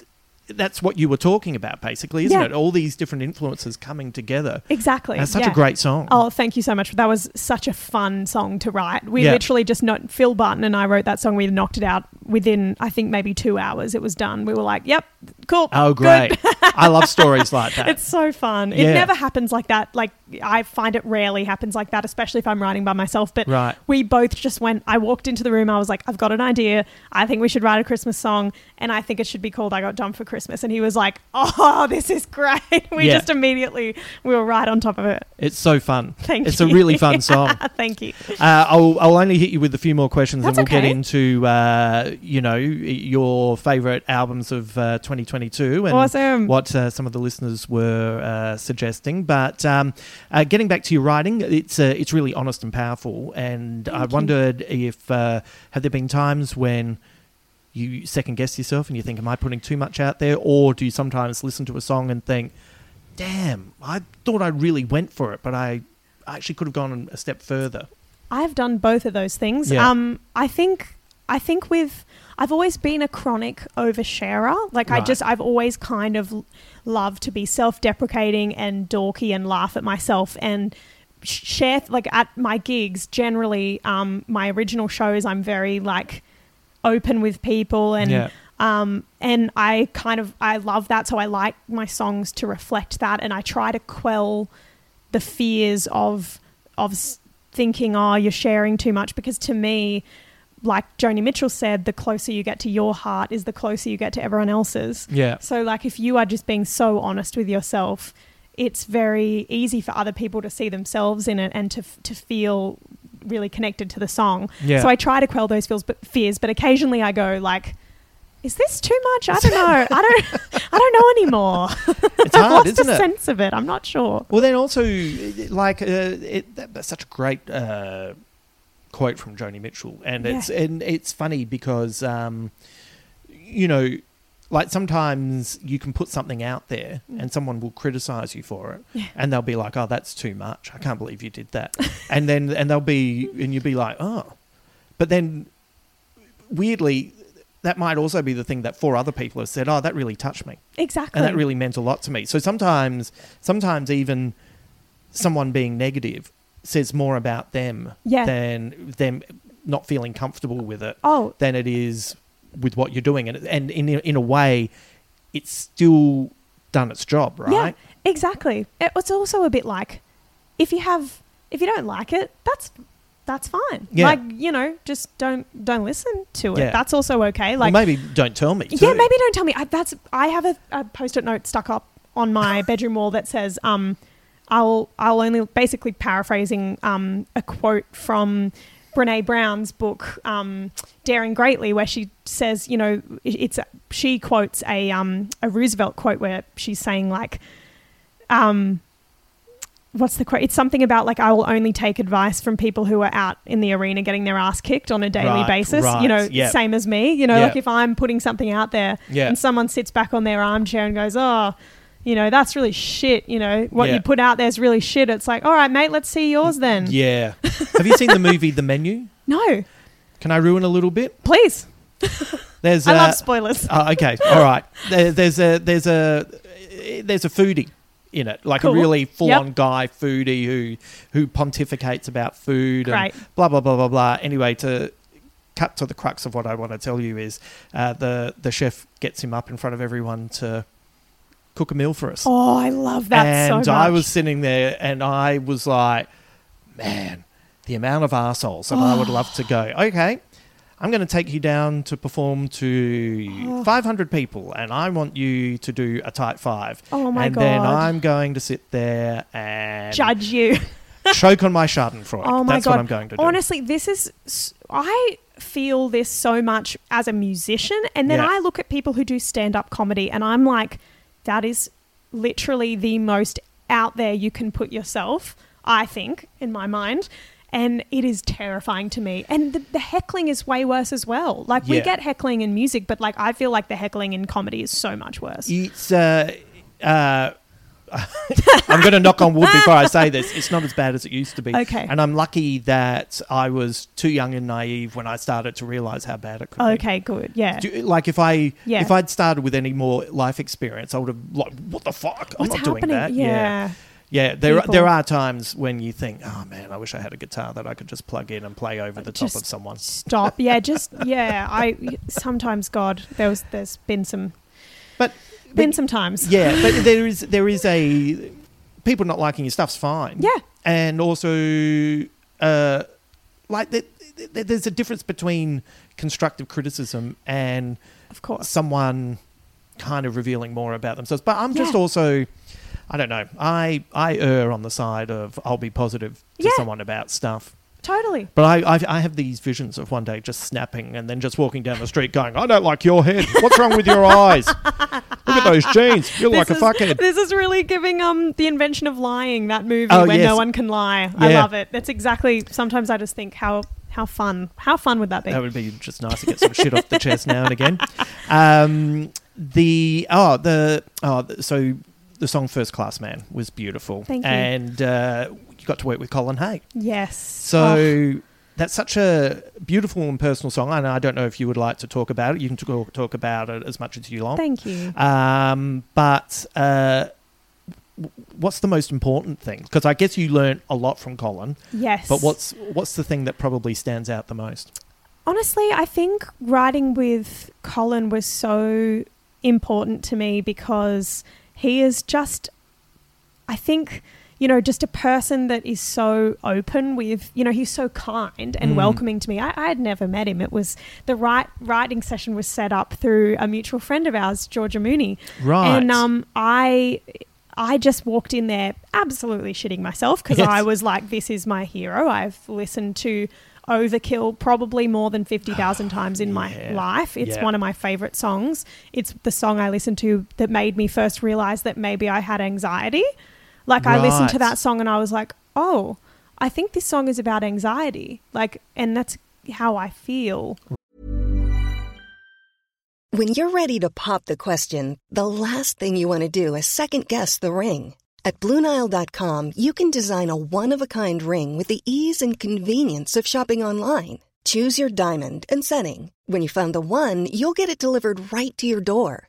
that's what you were talking about, basically, isn't Yeah. it? All these different influences coming together. Exactly. That's such yeah. a great song. Oh, thank you so much. That was such a fun song to write. We Yeah. literally just not Phil Barton and I wrote that song. We knocked it out within I think maybe two hours. It was done. We were like, "Yep, cool." Oh, great! I love (laughs) stories like that. It's so fun. It never happens like that. Like I find it rarely happens like that, especially if I'm writing by myself. But Right. we both just went. I walked into the room. I was like, "I've got an idea. I think we should write a Christmas song, and I think it should be called "I Got Dumped for Christmas." And he was like, "Oh, this is great." (laughs) We Yeah. just immediately we were right on top of it. It's so fun. Thank it's you. It's a really (laughs) fun song. (laughs) Thank you. Uh, I'll, I'll only hit you with a few more questions, That's and we'll get into uh, you know your favourite albums of uh, 2022 and Awesome. what uh, some of the listeners were uh, suggesting. But um, uh, getting back to your writing, it's uh, it's really honest and powerful. And I you. wondered if uh, have there been times when you second guess yourself and you think, "Am I putting too much out there?" Or do you sometimes listen to a song and think, "Damn, I thought I really went for it, but I." Actually could have gone a step further. I've done both of those things. Yeah. Um, I think I think with I've always been a chronic oversharer. Like I just I've always kind of loved to be self-deprecating and dorky and laugh at myself and share like at my gigs generally um my original shows I'm very like open with people and Yeah. um, and I kind of I love that, so I like my songs to reflect that, and I try to quell the fears of of thinking, oh, you're sharing too much, because to me, like Joni Mitchell said, the closer you get to your heart is the closer you get to everyone else's. Yeah. So, like, if you are just being so honest with yourself, it's very easy for other people to see themselves in it and to to feel really connected to the song. Yeah. So I try to quell those feels, but fears, but occasionally I go like, "Is this too much? I don't know. I don't. (laughs) I don't know anymore. (laughs) It's I've hard, lost isn't the it? sense of it. I'm not sure. Well, then also, like, uh, it, that, that's such a great uh, quote from Joni Mitchell, and Yeah. it's and it's funny because, um, you know, like sometimes you can put something out there, Mm. and someone will criticize you for it, and they'll be like, "Oh, that's too much. I can't believe you did that," (laughs) and then and they'll be and you'll be like, "Oh," but then weirdly. That might also be the thing that four other people have said. Oh, that really touched me Exactly. and that really meant a lot to me. So sometimes, sometimes even someone being negative says more about them Yeah. than them not feeling comfortable with it Oh. than it is with what you're doing, and and in a- in a way, it's still done its job, right? Yeah, exactly. It's also a bit like if you have if you don't like it, that's that's fine. Yeah. Like you know, just don't don't listen to it. Yeah. That's also okay. Well, Like maybe don't tell me. yeah, maybe don't tell me. I, that's I have a, a post-it note stuck up on my (laughs) bedroom wall that says um, I'll I'll only basically paraphrasing um, a quote from Brene Brown's book um, Daring Greatly, where she says, you know, it's she quotes a um, a Roosevelt quote where she's saying like, um, what's the quote? It's something about like I will only take advice from people who are out in the arena getting their ass kicked on a daily Right, basis. right, You know, yeah. same as me. You know, Yeah. like if I'm putting something out there Yeah. and someone sits back on their armchair and goes, "Oh, you know, that's really shit." You know, what Yeah. you put out there is really shit. It's like, all right, mate, let's see yours then. Yeah. Have you seen the movie The Menu? (laughs) No, Can I ruin a little bit? please. There's (laughs) I uh, love spoilers. (laughs) Oh, okay, all right. There, there's a there's a there's a foodie in it, like Cool. a really full on Yep. guy foodie who who pontificates about food Great. and blah blah blah blah blah. Anyway, to cut to the crux of what I want to tell you is uh, the the chef gets him up in front of everyone to cook a meal for us. Oh, I love that and so much. And I was sitting there and I was like, man, the amount of assholes that I would love to go, oh. okay, I'm going to take you down to perform to Oh. 500 people and I want you to do a tight five. Oh my God. and then I'm going to sit there and judge you. (laughs) choke on my Schadenfreude. Oh my That's god! what I'm going to do. Honestly, this is I feel this so much as a musician, and then Yeah. I look at people who do stand-up comedy, and I'm like, that is literally the most out there you can put yourself. I think, in my mind. And it is terrifying to me. And the, the heckling is way worse as well. Like, we Yeah. get heckling in music, but like, I feel like the heckling in comedy is so much worse. It's uh, uh, (laughs) I'm going to knock on wood before I say this. It's not as bad as it used to be. Okay. And I'm lucky that I was too young and naive when I started to realize how bad it could be. Okay, good. Yeah. Do, like if I Yeah. if I'd started with any more life experience, I would have like, what the fuck? I'm What's not doing happening? that. Yeah. Yeah, there People. there are times when you think, oh man, I wish I had a guitar that I could just plug in and play over the Just top of someone. Stop. Yeah, just (laughs) yeah. I sometimes God, there was there's been some But been but- some times. Yeah, but there is there is a people not liking your stuff's fine. Yeah. and also uh, like th- th- there's a difference between constructive criticism and Of course. someone kind of revealing more about themselves. But I'm just Yeah. also, I don't know, I I err on the side of I'll be positive to Yeah. someone about stuff. Totally. But I, I I have these visions of one day just snapping and then just walking down the street going, I don't like your head. What's wrong with your eyes? Look at those jeans. You're like a is, fuckhead. This is really giving um the invention of lying that movie Oh, where yes. no one can lie. I love it. That's exactly. Sometimes I just think how how fun how fun would that be? That would be just nice to get some shit off the chest now and again. Um, the oh the oh so the song First Class Man was beautiful. Thank you. And uh, got to work with Colin Hay. yes. So Oh, that's such a beautiful and personal song. And I don't know if you would like to talk about it. You can talk, talk about it as much as you like. thank you. Um, but uh, what's the most important thing? Because I guess you learned a lot from Colin. Yes. But what's what's the thing that probably stands out the most? Honestly, I think writing with Colin was so important to me because he is just, I think, you know, just a person that is so open with, you know, he's so kind and Mm. welcoming to me. I, I had never met him. It was the right writing session was set up through a mutual friend of ours, Georgia Mooney. Right. And um, I. I just walked in there absolutely shitting myself because Yes. I was like, this is my hero. I've listened to Overkill probably more than 50,000 (sighs) times in my life. It's Yeah. one of my favorite songs. It's the song I listened to that made me first realize that maybe I had anxiety. Like I listened to that song and I was like, "Oh, I think this song is about anxiety." Like and that's how I feel. When you're ready to pop the question, the last thing you want to do is second guess the ring. At Bluenile.com, you can design a one of a kind ring with the ease and convenience of shopping online. Choose your diamond and setting. When you find the one, you'll get it delivered right to your door.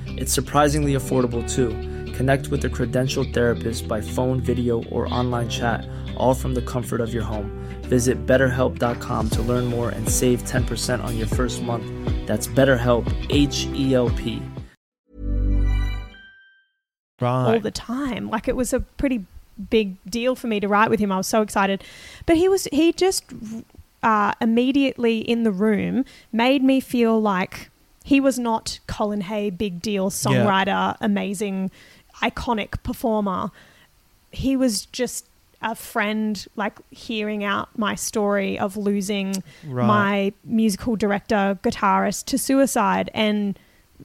It's surprisingly affordable too. Connect with a credentialed therapist by phone, video, or online chat, all from the comfort of your home. Visit betterhelp.com to learn more and save 10% on your first month. That's BetterHelp, H E L P. Right. all the time. Like it was a pretty big deal for me to write with him. I was so excited, but he was he just uh, immediately in the room made me feel like he was not Colin Hay, big deal songwriter, amazing, iconic performer. He was just a friend, like hearing out my story of losing Right. my musical director, guitarist to suicide, and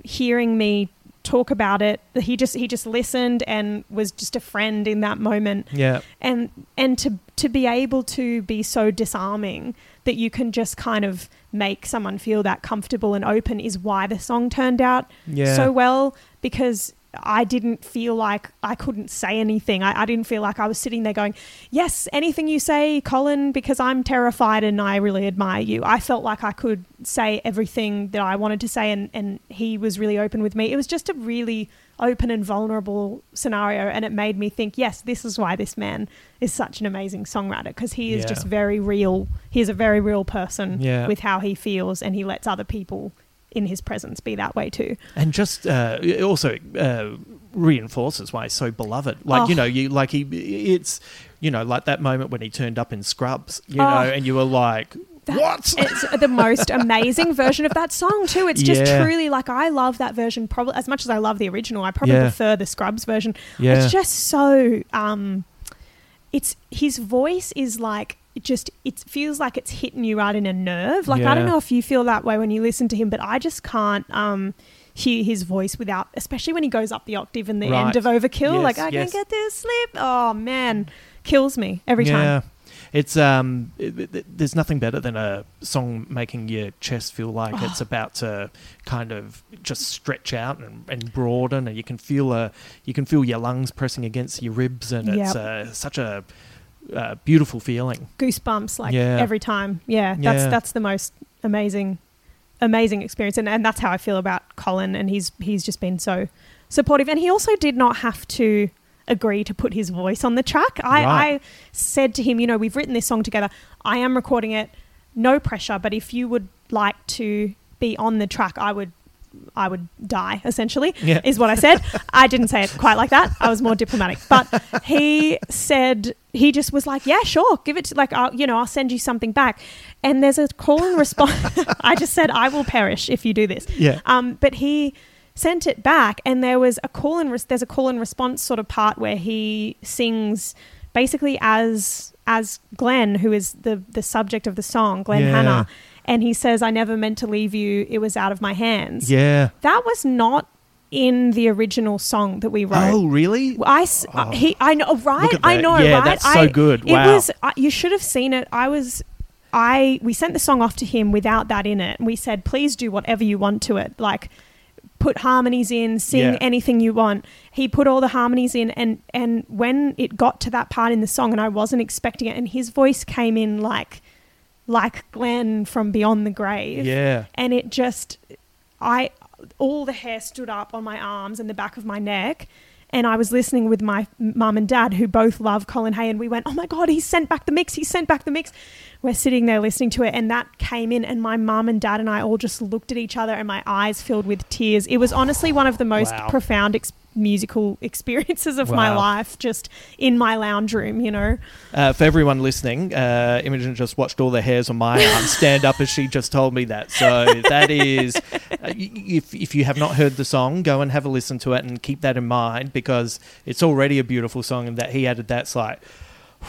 hearing me talk about it. He just he just listened and was just a friend in that moment Yeah. and and to to be able to be so disarming that you can just kind of make someone feel that comfortable and open is why the song turned out Yeah. so well because I didn't feel like I couldn't say anything. I, I didn't feel like I was sitting there going, Yes, anything you say, Colin, because I'm terrified and I really admire you. I felt like I could say everything that I wanted to say, and, and he was really open with me. It was just a really open and vulnerable scenario, and it made me think, Yes, this is why this man is such an amazing songwriter because he is Yeah. just very real. He is a very real person Yeah. with how he feels, and he lets other people in his presence be that way too. and just uh, also uh, reinforces why he's so beloved. Like you Oh. know, you like he, it's you know, like that moment when he turned up in Scrubs, you Oh. know, and you were like, That- what? It's the most amazing (laughs) version of that song too. It's just Yeah. truly like I love that version probably as much as I love the original. I probably Yeah. prefer the Scrubs version. Yeah. It's just so um it's his voice is like it just it feels like it's hitting you right in a nerve. Like I don't know if you feel that way when you listen to him, but I just can't um hear his voice without especially when he goes up the octave in the Right. end of Overkill. Yes, like I yes. can't get this sleep. Oh man. Kills me every yeah. time. It's um, it, it- there's nothing better than a song making your chest feel like Oh. it's about to kind of just stretch out and, and broaden, and you can feel uh, you can feel your lungs pressing against your ribs, and it's Yep. uh, such a uh, beautiful feeling. goosebumps like Yeah. every time. Yeah, that's Yeah. that's the most amazing amazing experience and, and that's how I feel about Colin and he's he's just been so supportive and he also did not have to agree to put his voice on the track. I, Right. I said to him, you know, we've written this song together. I am recording it, no pressure, but if you would like to be on the track, I would I would die essentially Yeah. is what I said. I didn't say it quite like that. I was more diplomatic. But he said he just was like, "Yeah, sure, give it to like I'll, you know, I'll send you something back." And there's a call and response. (laughs) I just said, "I will perish if you do this." Yeah. Um, but he sent it back, and there was a call and res- there's a call and response sort of part where he sings basically as as Glenn, who is the the subject of the song, Glenn Yeah. Hannah, and he says, "I never meant to leave you. It was out of my hands." Yeah. That was not in the original song that we wrote. Oh, really? I, uh, Oh. he, I know, right? I know, Yeah, right? that's so I- good. It was. I you should have seen it. I was. I we sent the song off to him without that in it, and we said, "Please do whatever you want to it. Like, put put harmonies in, sing Yeah. anything you want. He put all the harmonies in, and and when it got to that part in the song, and I wasn't expecting it, and his voice came in like like Glenn from Beyond the Grave. Yeah. and it just I all the hair stood up on my arms and the back of my neck. And I was listening with my mum and dad, who both love Colin Hay, and we went, "Oh my god, he sent back the mix! He sent back the mix!" We're sitting there listening to it, and that came in, and my mum and dad and I all just looked at each other, and my eyes filled with tears. It was honestly one of the most Wow. profound ex- musical experiences of my life, just in my lounge room. You know, Uh, for everyone listening, uh, Imogen just watched all the hairs on my arm (laughs) stand up as she just told me that. So that is, uh, if, if you have not heard the song, go and have a listen to it and keep that in mind because it's already a beautiful song and that he added that's like,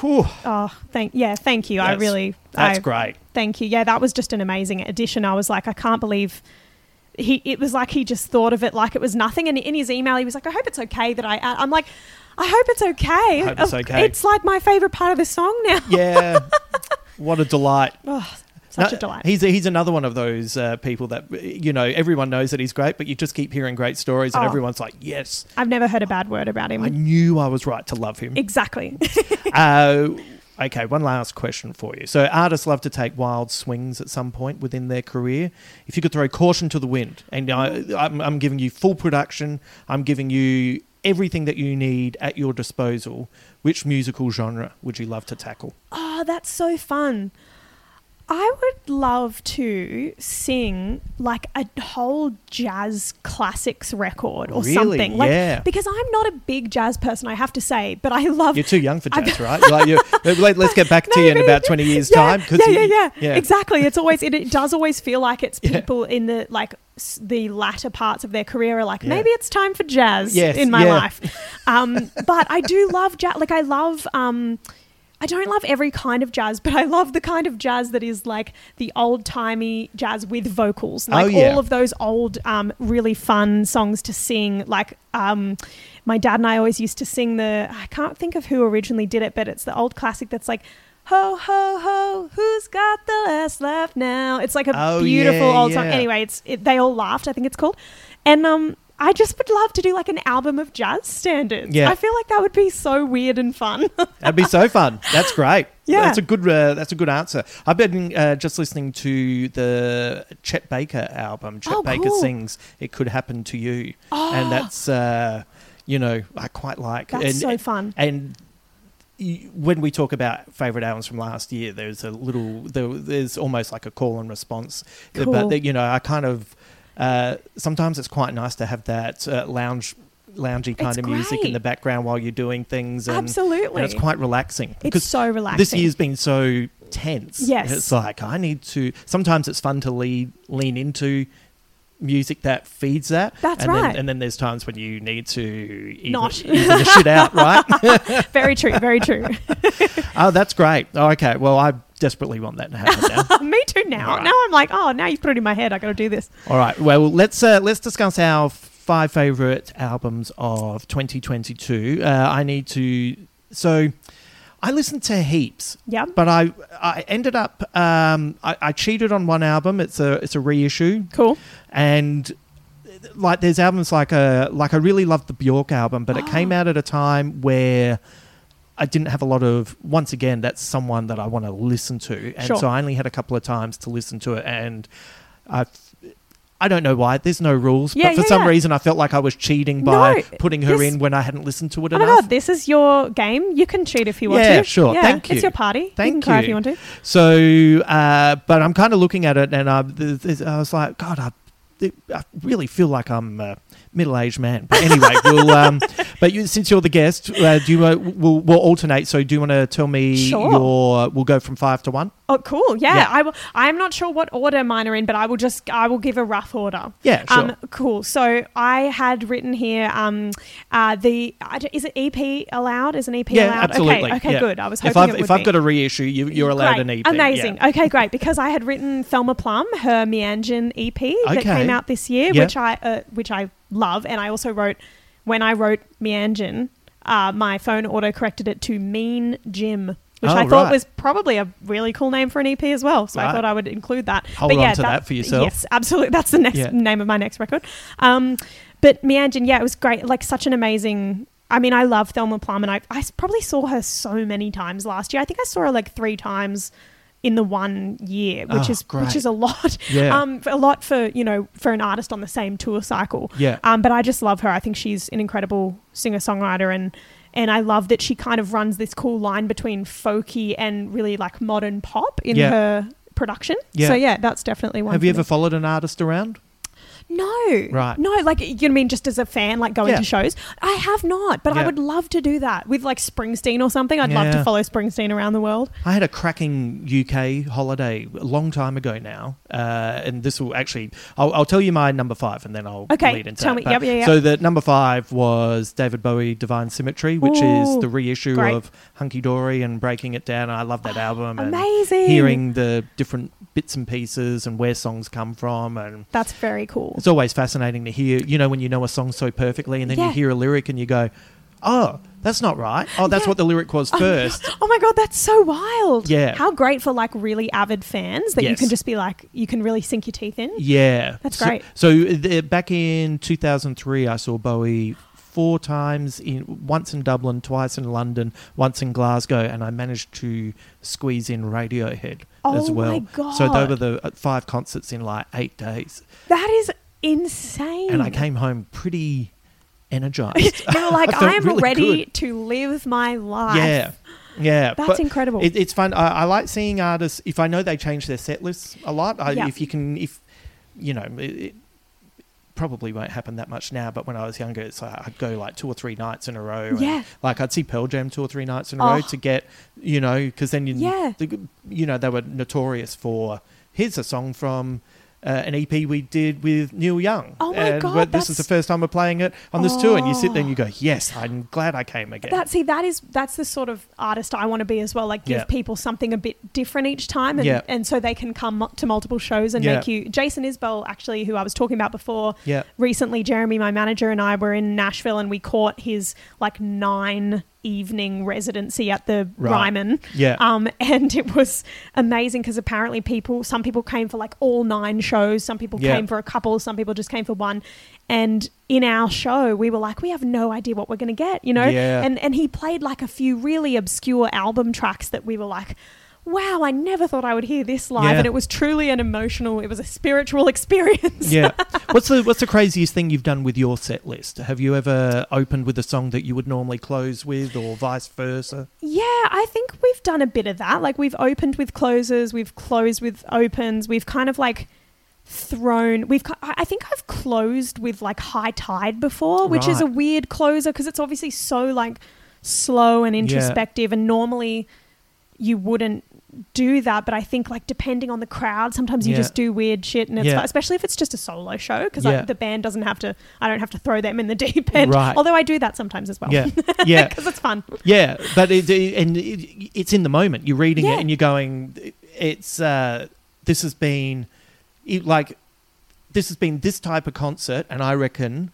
whew, oh, thank yeah, thank you. I really, that's I- great. Thank you. Yeah, that was just an amazing addition. I was like, I can't believe he. It was like he just thought of it like it was nothing. And in his email, he was like, I hope it's okay that I. Add. I'm like, I hope it's okay. hope it's okay. It's like my favorite part of the song now. yeah, (laughs) what a delight. Oh, such No, a delight. He's he's another one of those uh, people that you know everyone knows that he's great, but you just keep hearing great stories, and Oh. everyone's like, "Yes, I've never heard a bad word about him. I knew I was right to love him." exactly. (laughs) uh, okay, one last question for you. So, artists love to take wild swings at some point within their career. If you could throw caution to the wind, and I, I'm, I'm giving you full production, I'm giving you everything that you need at your disposal, which musical genre would you love to tackle? Oh, that's so fun. I would love to sing like a whole jazz classics record or Really? something. Like, Yeah. Because I'm not a big jazz person, I have to say, but I love. You're too young for (laughs) jazz, right? Like (laughs) let, us get back to you in about (laughs) 20 years' yeah, time. Yeah, yeah, yeah, yeah. Exactly. It's always it, it does always feel like it's Yeah. people in the like the latter parts of their career are like Yeah. maybe it's time for jazz Yes, in my yeah. life. Um, but I do love jazz. Like I love. Um, I don't love every kind of jazz, but I love the kind of jazz that is like the old timey jazz with vocals, like Oh, yeah. all of those old, um, really fun songs to sing. Like um, my dad and I always used to sing the. I can't think of who originally did it, but it's the old classic that's like. Ho ho ho! Who's got the last laugh now? It's like a Oh, beautiful yeah, old song. Anyway, it's it, they all laughed. I think it's called, and um, I just would love to do like an album of jazz standards. Yeah. I feel like that would be so weird and fun. (laughs) That'd be so fun. That's great. Yeah. that's a good. Uh, that's a good answer. I've been uh, just listening to the Chet Baker album. Chet Oh, Baker cool. sings "It Could Happen to You," and that's uh, you know I quite like. That's and, so fun. And when we talk about favorite albums from last year, there's a little. There, there's almost like a call and response. Cool. But you know, I kind of uh, sometimes it's quite nice to have that uh, lounge. Loungy kind It's of music in the background while you're doing things, and, Absolutely. and it's quite relaxing. It's so relaxing. This year's been so tense. Yes. it's like I need to. Sometimes it's fun to lean lean into music that feeds that. That's and right. Then, and then there's times when you need to even, Not. (laughs) even the shit out, right? (laughs) very true, very true. (laughs) oh, that's great. Oh, okay, well, I desperately want that to happen now. (laughs) Me too. Now, right. now I'm like, oh, now you've put it in my head. I got to do this. All right. Well, let's uh, let's discuss our five favorite albums of 2022. Uh, I need to. So, I listened to heaps. Yep. But I I ended up um, I, I cheated on one album. It's a it's a reissue. Cool. And like there's albums like a like I really loved the Bjork album, but it Oh. came out at a time where. I didn't have a lot of. Once again, that's someone that I want to listen to, and Sure. so I only had a couple of times to listen to it, and I, I don't know why. There's no rules, Yeah, but for yeah, some yeah. reason, I felt like I was cheating by No, putting her this- in when I hadn't listened to it Oh my enough. god, this is your game. You can cheat if you want Yeah, to. sure. Yeah, sure. Thank you. It's your party. Thank you can cry you. if you want to. So, uh, but I'm kind of looking at it, and I, I was like, God, I, I really feel like I'm a middle-aged man. But anyway, (laughs) we'll. Um, but you, since you're the guest, uh, do you? Uh, we'll, we'll alternate. So, do you want to tell me Sure. your? We'll go from five to one. Oh, cool. Yeah, Yeah. I will. I'm not sure what order mine are in, but I will just I will give a rough order. Yeah, sure. Um, cool. So I had written here. Um, uh, the is it EP allowed? Is an EP Yeah, allowed? absolutely. Okay. Okay. yeah. Good. I was hoping If I've if I've got a reissue, you, you're allowed Great. an EP. yeah. Amazing. Okay, great. Because I had written Thelma Plum, her Meanjin EP that came out this year, Yeah. which I uh, which I love, and I also wrote when I wrote Meanjin, uh, my phone auto corrected it to Mean Jim. which Oh, I thought right. was probably a really cool name for an EP as well. So I thought I would include that. Hold on to that for yourself. Yes, absolutely. That's the next Yeah. name of my next record. Um, but Meanjin, yeah, it was great. Like such an amazing. I mean, I love Thelma Plum, and I, I probably saw her so many times last year. I think I saw her like three times in the one year, which Oh, is great. which is a lot. Yeah. Um, a lot for you know for an artist on the same tour cycle. Yeah. Um, but I just love her. I think she's an incredible singer songwriter, and and I love that she kind of runs this cool line between folky and really like modern pop in Yeah. her production. Yeah. So yeah, that's definitely one. Have you me. ever followed an artist around? No. Right. No, like you know what I mean, just as a fan, like going Yeah. to shows. I have not, but I Yeah. would love to do that with like Springsteen or something. I'd love Yeah. to follow Springsteen around the world. I had a cracking UK holiday a long time ago now, uh, and this will actually. I'll, I'll tell you my number five, and then I'll Okay, lead into tell that. me. But- Yep, yeah, yeah. So the number five was David Bowie, Divine Symmetry, which is Ooh, the reissue great. of Hunky Dory and Breaking It Down. I love that album. and amazing. hearing the different bits and pieces and where songs come from, and That's very cool. It's always fascinating to hear. You know, when you know a song so perfectly, and then Yeah. you hear a lyric and you go, "Oh, that's not right. Oh, that's Yeah. what the lyric was (laughs) first. (laughs) Oh my god, that's so wild. Yeah. How great for like really avid fans that you can just be like you can really sink your teeth in. Yeah, That's great. So, the, back in 2003, I saw Bowie four times in once in Dublin, twice in London, once in Glasgow, and I managed to squeeze in Radiohead as well. Oh well. my So they were the uh, five concerts in like eight days, That is insane. and I came home pretty energized. (laughs) you were like, (laughs) I I'm really ready good. to live my life. Yeah. Yeah, That's but incredible. It, it's fun. I, I like seeing artists. If I know they change their set lists a lot, I, Yeah. if you can, if you know, it, it probably won't happen that much now. But when I was younger, it's like I'd go like two or three nights in a row. Yeah. like I'd see Pearl Jam two or three nights in a Oh. row to get, you know, because then you, Yeah. you know, they were notorious for. Here's a song from. Uh, an EP we did with Neil Young. Oh my and God, this is the first time we're playing it on this tour, and you sit there and you go, "Yes, I'm glad I came again." That see that is that's the sort of artist I want to be as well. Like give Yeah. people something a bit different each time, and Yeah. and so they can come to multiple shows and Yeah. make you. Jason Isbell, actually, who I was talking about before, Yeah. recently, Jeremy, my manager, and I were in Nashville, and we caught his like nine evening residency at the Right. Ryman. Yeah. Um, and it was amazing because apparently people, some people came for like all nine shows, some people Yeah. came for a couple, some people just came for one. And in our show, we were like, we have no idea what we're going to get, you know? Yeah. And and he played like a few really obscure album tracks that we were like, wow, I never thought I would hear this live. Yeah. And it was truly an emotional, it was a spiritual (laughs) experience. yeah. (laughs) What's the what's the craziest thing you've done with your set list? Have you ever opened with a song that you would normally close with, or vice versa? Yeah, I think we've done a bit of that. Like we've opened with closes, we've closed with opens, we've kind of like thrown we've I I think I've closed with like high tide before, which is a weird closer because it's obviously so like slow and introspective and normally you wouldn't do that but I think like depending on the crowd sometimes you Yeah. just do weird shit and it's Yeah. fun, especially if it's just a solo show because Yeah. the band doesn't have to I don't have to throw them in the (laughs) deep end Right. although I do that sometimes as well Yeah, (laughs) yeah, because it's fun yeah. But it, it- and it, it's in the moment. You're reading Yeah. it and you're going, it's uh, this has been it, like this has been this type of concert, and I reckon.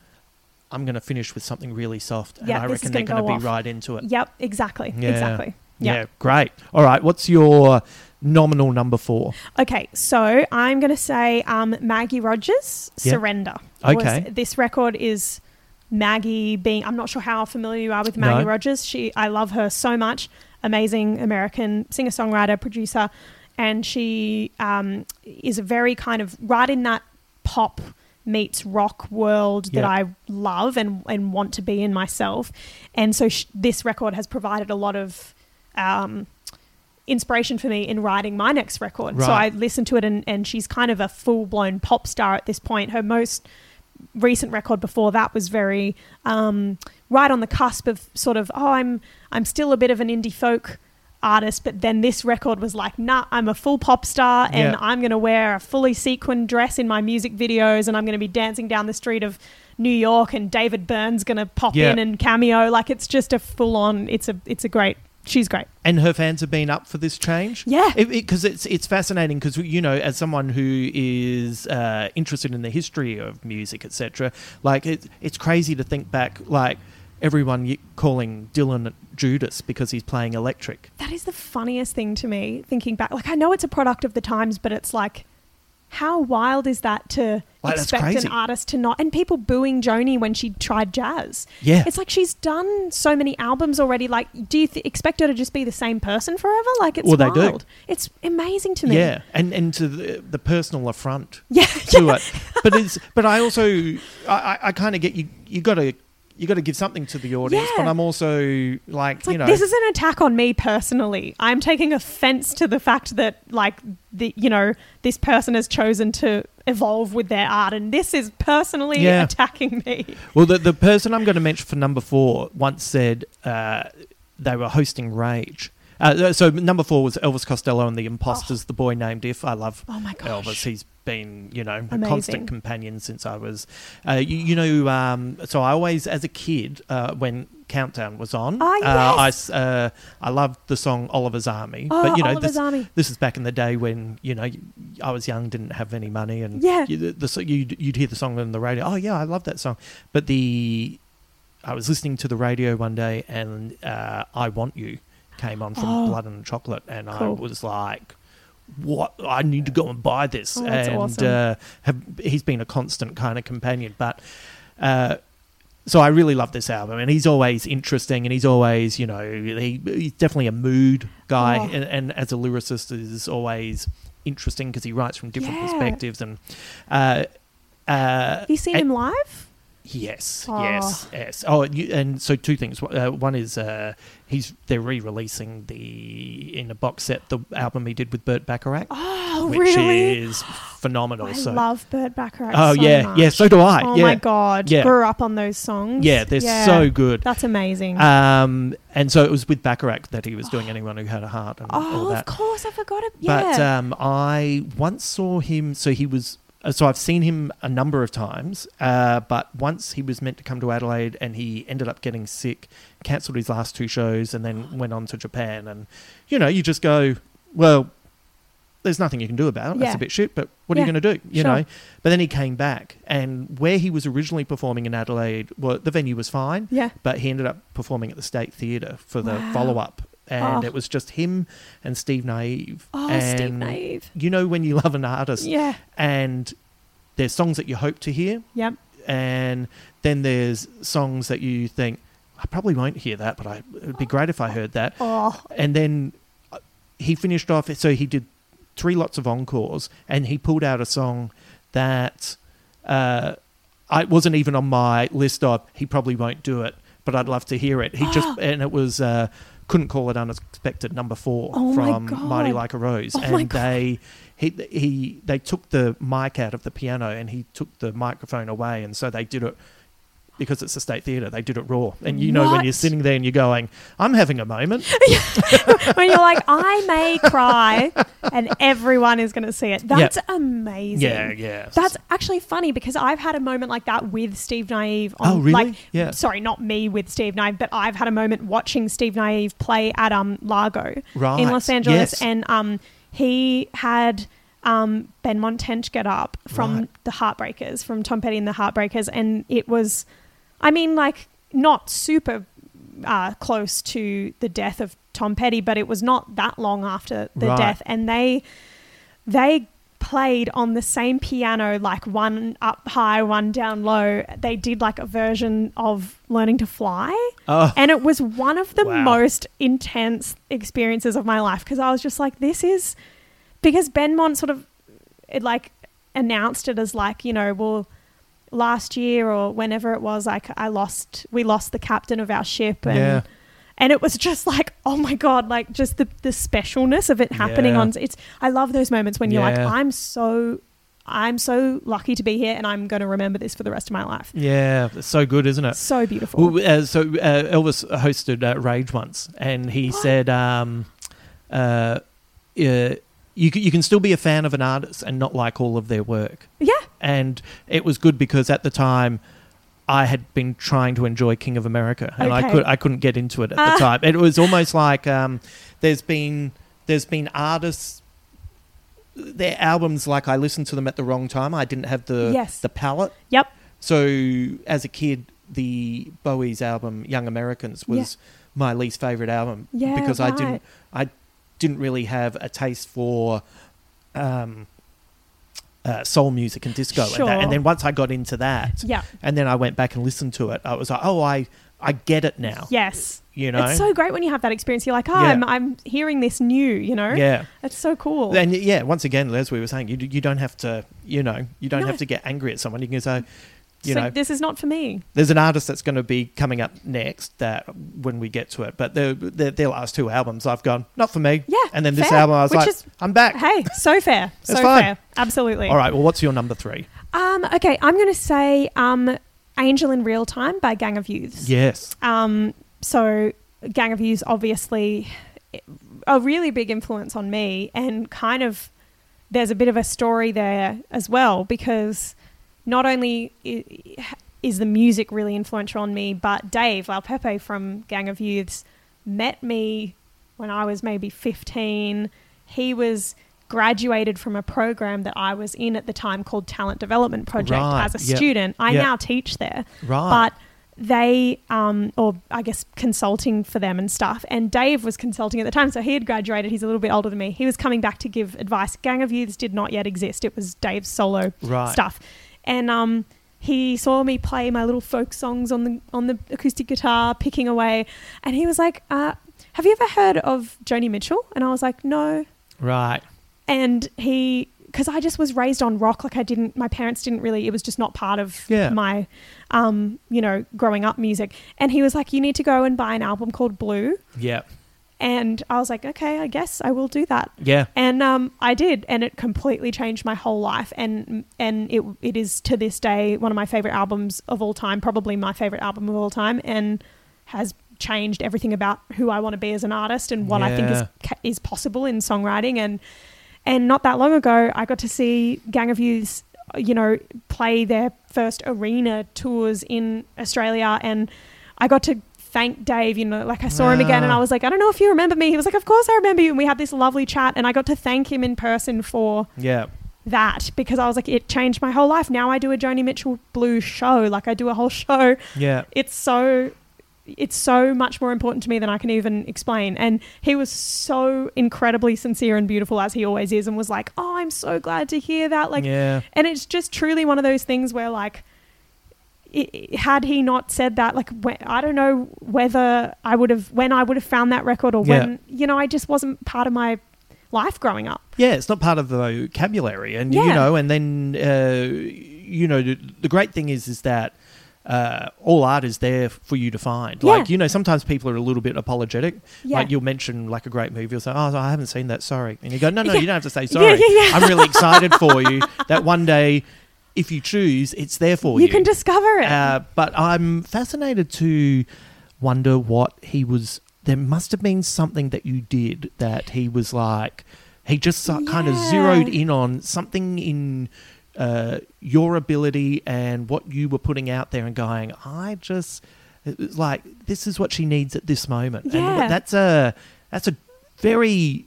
I'm going to finish with something really soft, and Yeah, I this is reckon they're gonna going go to be off. right into it. Yep, exactly. Yeah. Exactly. Yeah. Yeah. great. All right, what's your nominal number four? Okay, so I'm going to say um, Maggie Rogers, Yeah. Surrender. was- Okay. this record is Maggie being, I'm not sure how familiar you are with Maggie No. Rogers. She, I love her so much. Amazing American singer, songwriter, producer. And she um, is a very kind of right in that pop meets rock world that Yeah. I love and, and want to be in myself. And so sh- this record has provided a lot of um, inspiration for me in writing my next record. So I listened to it, and, and she's kind of a full blown pop star at this point. Her most recent record before that was very um, right on the cusp of sort of oh I'm I'm still a bit of an indie folk artist but then this record was like nah I'm a full pop star and Yeah. I'm going to wear a fully sequined dress in my music videos and I'm going to be dancing down the street of New York and David Byrne's going to pop Yeah. in and cameo like it's just a full on it's a it's a great she's great And her fans have been up for this change. Yeah. because it's it's fascinating because you know as someone who is uh, interested in the history of music, etc. Like it, it's crazy to think back like. everyone calling Dylan Judas because he's playing electric. That is the funniest thing to me, thinking back. Like, I know it's a product of the times, but it's like, how wild is that to Like, expect an artist to not. And people booing Joni when she tried jazz. Yeah. It's like she's done so many albums already. Like, do you th- expect her to just be the same person forever? Like, it's Well, they do. It's amazing to me. Yeah, and and to the, the personal affront Yeah. to it. But it's but I also I, I, I kind of get you. You got to you got to give something to the audience. But I'm also like It's like you know this is an attack on me personally. I'm taking offense to the fact that like the you know this person has chosen to evolve with their art, and this is personally Yeah. attacking me. Well, the the person I'm going to mention for number four once said uh, they were hosting Rage. Uh, so number four was Elvis Costello and the Imposters, the boy named If. I love Oh my gosh. Elvis. He's been, you know, a constant companion since I was, uh, you, you know. Um, so I always, as a kid, uh, when Countdown was on, Ah, uh, I yes. uh, I loved the song Oliver's Army. Oh, but you know, Oliver's this, Army. this is back in the day when you know I was young, didn't have any money, and Yeah. you, the, the, you'd, you'd hear the song on the radio. Oh yeah, I love that song. But the I was listening to the radio one day, and uh, "I Want You" came on from Oh. Blood and Chocolate, and I was like. What I need to go and buy this, Oh, and awesome. uh, have, he's been a constant kind of companion. But uh, so I really love this album, and he's always interesting, and he's always, you know, he, he's definitely a mood guy, Oh. and, and as a lyricist is always interesting because he writes from different Yeah. perspectives, and uh, uh, Have you seen and- him live? Yes, Oh. yes, yes. Oh, and, you, and so two things. Uh, one is uh, he's they're re-releasing the in a box set the album he did with Burt Bacharach, Oh, which really? is phenomenal. I so love Burt Bacharach. Oh, so yeah, much. yeah, so do I, Oh yeah. my god, Yeah. grew up on those songs. yeah, they're so good. That's amazing. Um, and so it was with Bacharach that he was doing anyone who had a heart and all oh, that. of course, I forgot it. Yeah. But um, I once saw him. So he was. Uh, So I've seen him a number of times. Uh, but once he was meant to come to Adelaide, and he ended up getting sick, cancelled his last two shows, and then went on to Japan. And you know, you just go, well, there's nothing you can do about it. That's Yeah. a bit shit. But what are you going to do? You sure. know. But then he came back, and where he was originally performing in Adelaide, well, the venue was fine. Yeah. But he ended up performing at the State Theatre for the Wow. follow up. And Oh. it was just him and Steve Nieve. Oh, and Steve Nieve. You know when you love an artist, Yeah. and there's songs that you hope to hear, Yep. and then there's songs that you think I probably won't hear that, but I, it would be great if I heard that. Oh. And then uh, he finished off. So he did three lots of encores, and he pulled out a song that uh, I wasn't even on my list of. He probably won't do it, but I'd love to hear it. He just (gasps) and it was. Uh, couldn't call it unexpected number four Oh from Mighty Like a Rose, Oh and they he he they took the mic out of the piano and he took the microphone away, and so they did it because it's a state theatre. They did it raw, and you know when you're sitting there and you're going, "I'm having a moment." (laughs) (laughs) when you're like, I may cry, and everyone is going to see it. That's amazing. Yeah, yeah. That's actually funny because I've had a moment like that with Steve Nieve. On, Oh, really? Like, Yeah. Sorry, not me with Steve Nieve, but I've had a moment watching Steve Nieve play at um Largo Right, in Los Angeles, yes. and um he had. Um, Benmont Tench get up from Right. the Heartbreakers, from Tom Petty and the Heartbreakers, and it was, I mean, like not super uh, close to the death of Tom Petty, but it was not that long after the Right. death, and they they played on the same piano, like one up high, one down low. They did like a version of Learning to Fly, Oh. and it was one of the Wow. most intense experiences of my life because I was just like, this is because Benmont sort of it like announced it as like you know well last year or whenever it was like I lost we lost the captain of our ship and Yeah. and it was (laughs) just like oh my god like just the the specialness of it happening Yeah. on it's I love those moments when you're like I'm so I'm so lucky to be here and I'm going to remember this for the rest of my life. Yeah, it's so good, isn't it? So beautiful. Well, uh, so uh, Elvis hosted uh, Rage once, and he said, um, uh, "You you can still be a fan of an artist and not like all of their work." yeah. And it was good because at the time. I had been trying to enjoy King of America, and I could I couldn't get into it at Ah. the time. It was almost like um, there's been there's been artists their albums like I listened to them at the wrong time. I didn't have the Yes. the palette Yep. so as a kid, the Bowie's album Young Americans was my least favorite album Yeah, because I didn't. I didn't really have a taste for um, uh, soul music and disco and, that. And then once I got into that Yeah. and then I went back and listened to it I was like oh I I get it now Yes. you know It's so great when you have that experience. You're like, oh, Yeah. I'm, I'm hearing this new, you know? yeah It's so cool. and yeah once again as we were saying you you don't have to you know you don't No. have to get angry at someone you can say you It's know like, this is not for me. there's an artist that's going to be coming up next that when we get to it but the, the, their last two albums i've gone not for me Yeah. and then this album i was which like is- i'm back Hey, so (laughs) fair. so fine. fair. Absolutely. all right well what's your number three Um, okay, I'm going to say um, Angel in Real Time by Gang of Youths. yes Um, so Gang of Youths, obviously, a really big influence on me, and kind of there's a bit of a story there as well because not only is the music really influential on me, but Dave Le'aupepe from Gang of Youths met me when I was maybe 15. He was graduated from a program that I was in at the time called Talent Development Project Right, as a yep, student. I yep. now teach there. Right. But they um or I guess consulting for them and stuff. And Dave was consulting at the time, so he had graduated. He's a little bit older than me. He was coming back to give advice. Gang of Youths did not yet exist. It was Dave's solo Right. stuff. And um he saw me play my little folk songs on the on the acoustic guitar, picking away, and he was like, uh, "Have you ever heard of Joni Mitchell?" And I was like, "No." right and he because I just was raised on rock like I didn't my parents didn't really it was just not part of Yeah. my um you know growing up music and he was like you need to go and buy an album called Blue yeah and I was like okay I guess I will do that. Yeah. And um I did and it completely changed my whole life. And and it it is to this day one of my favorite albums of all time probably my favorite album of all time and has changed everything about who I want to be as an artist and what I think is is possible in songwriting. And and not that long ago I got to see Gang of Youths you know play their first arena tours in Australia and I got to thank Dave you know like I saw him again and I Ah. was like I don't know if you remember me. He was like of course I remember you. And we had this lovely chat and I got to thank him in person for yeah. that because I was like it changed my whole life. Now I do a Joni Mitchell Blue show. Like I do a whole show. Yeah. It's so it's so much more important to me than I can even explain. And he was so incredibly sincere and beautiful as he always is, and was like, "Oh, I'm so glad to hear that." Like, yeah. and it's just truly one of those things where, like, had he not said that, like, I don't know whether I would have when I would have found that record or Yeah. when you know I just wasn't part of my life growing up. yeah it's not part of the vocabulary and you know and then uh, you know the, the great thing is is that uh, all art is there for you to find. Yeah. Like, you know, sometimes people are a little bit apologetic. Yeah. Like, you'll mention, like, a great movie. You'll say, oh, I haven't seen that. Sorry. And you go, no, no, Yeah. you don't have to say (laughs) Yeah, sorry. yeah, yeah. I'm really excited for you (laughs) that one day, if you choose, it's there for you. You can discover it. Uh, but I'm fascinated to wonder what he was. There must have been something that you did that he was like. He just so- kind of zeroed in on something in uh, your ability and what you were putting out there and going. I just it was like this is what she needs at this moment. Yeah. And that's a that's a very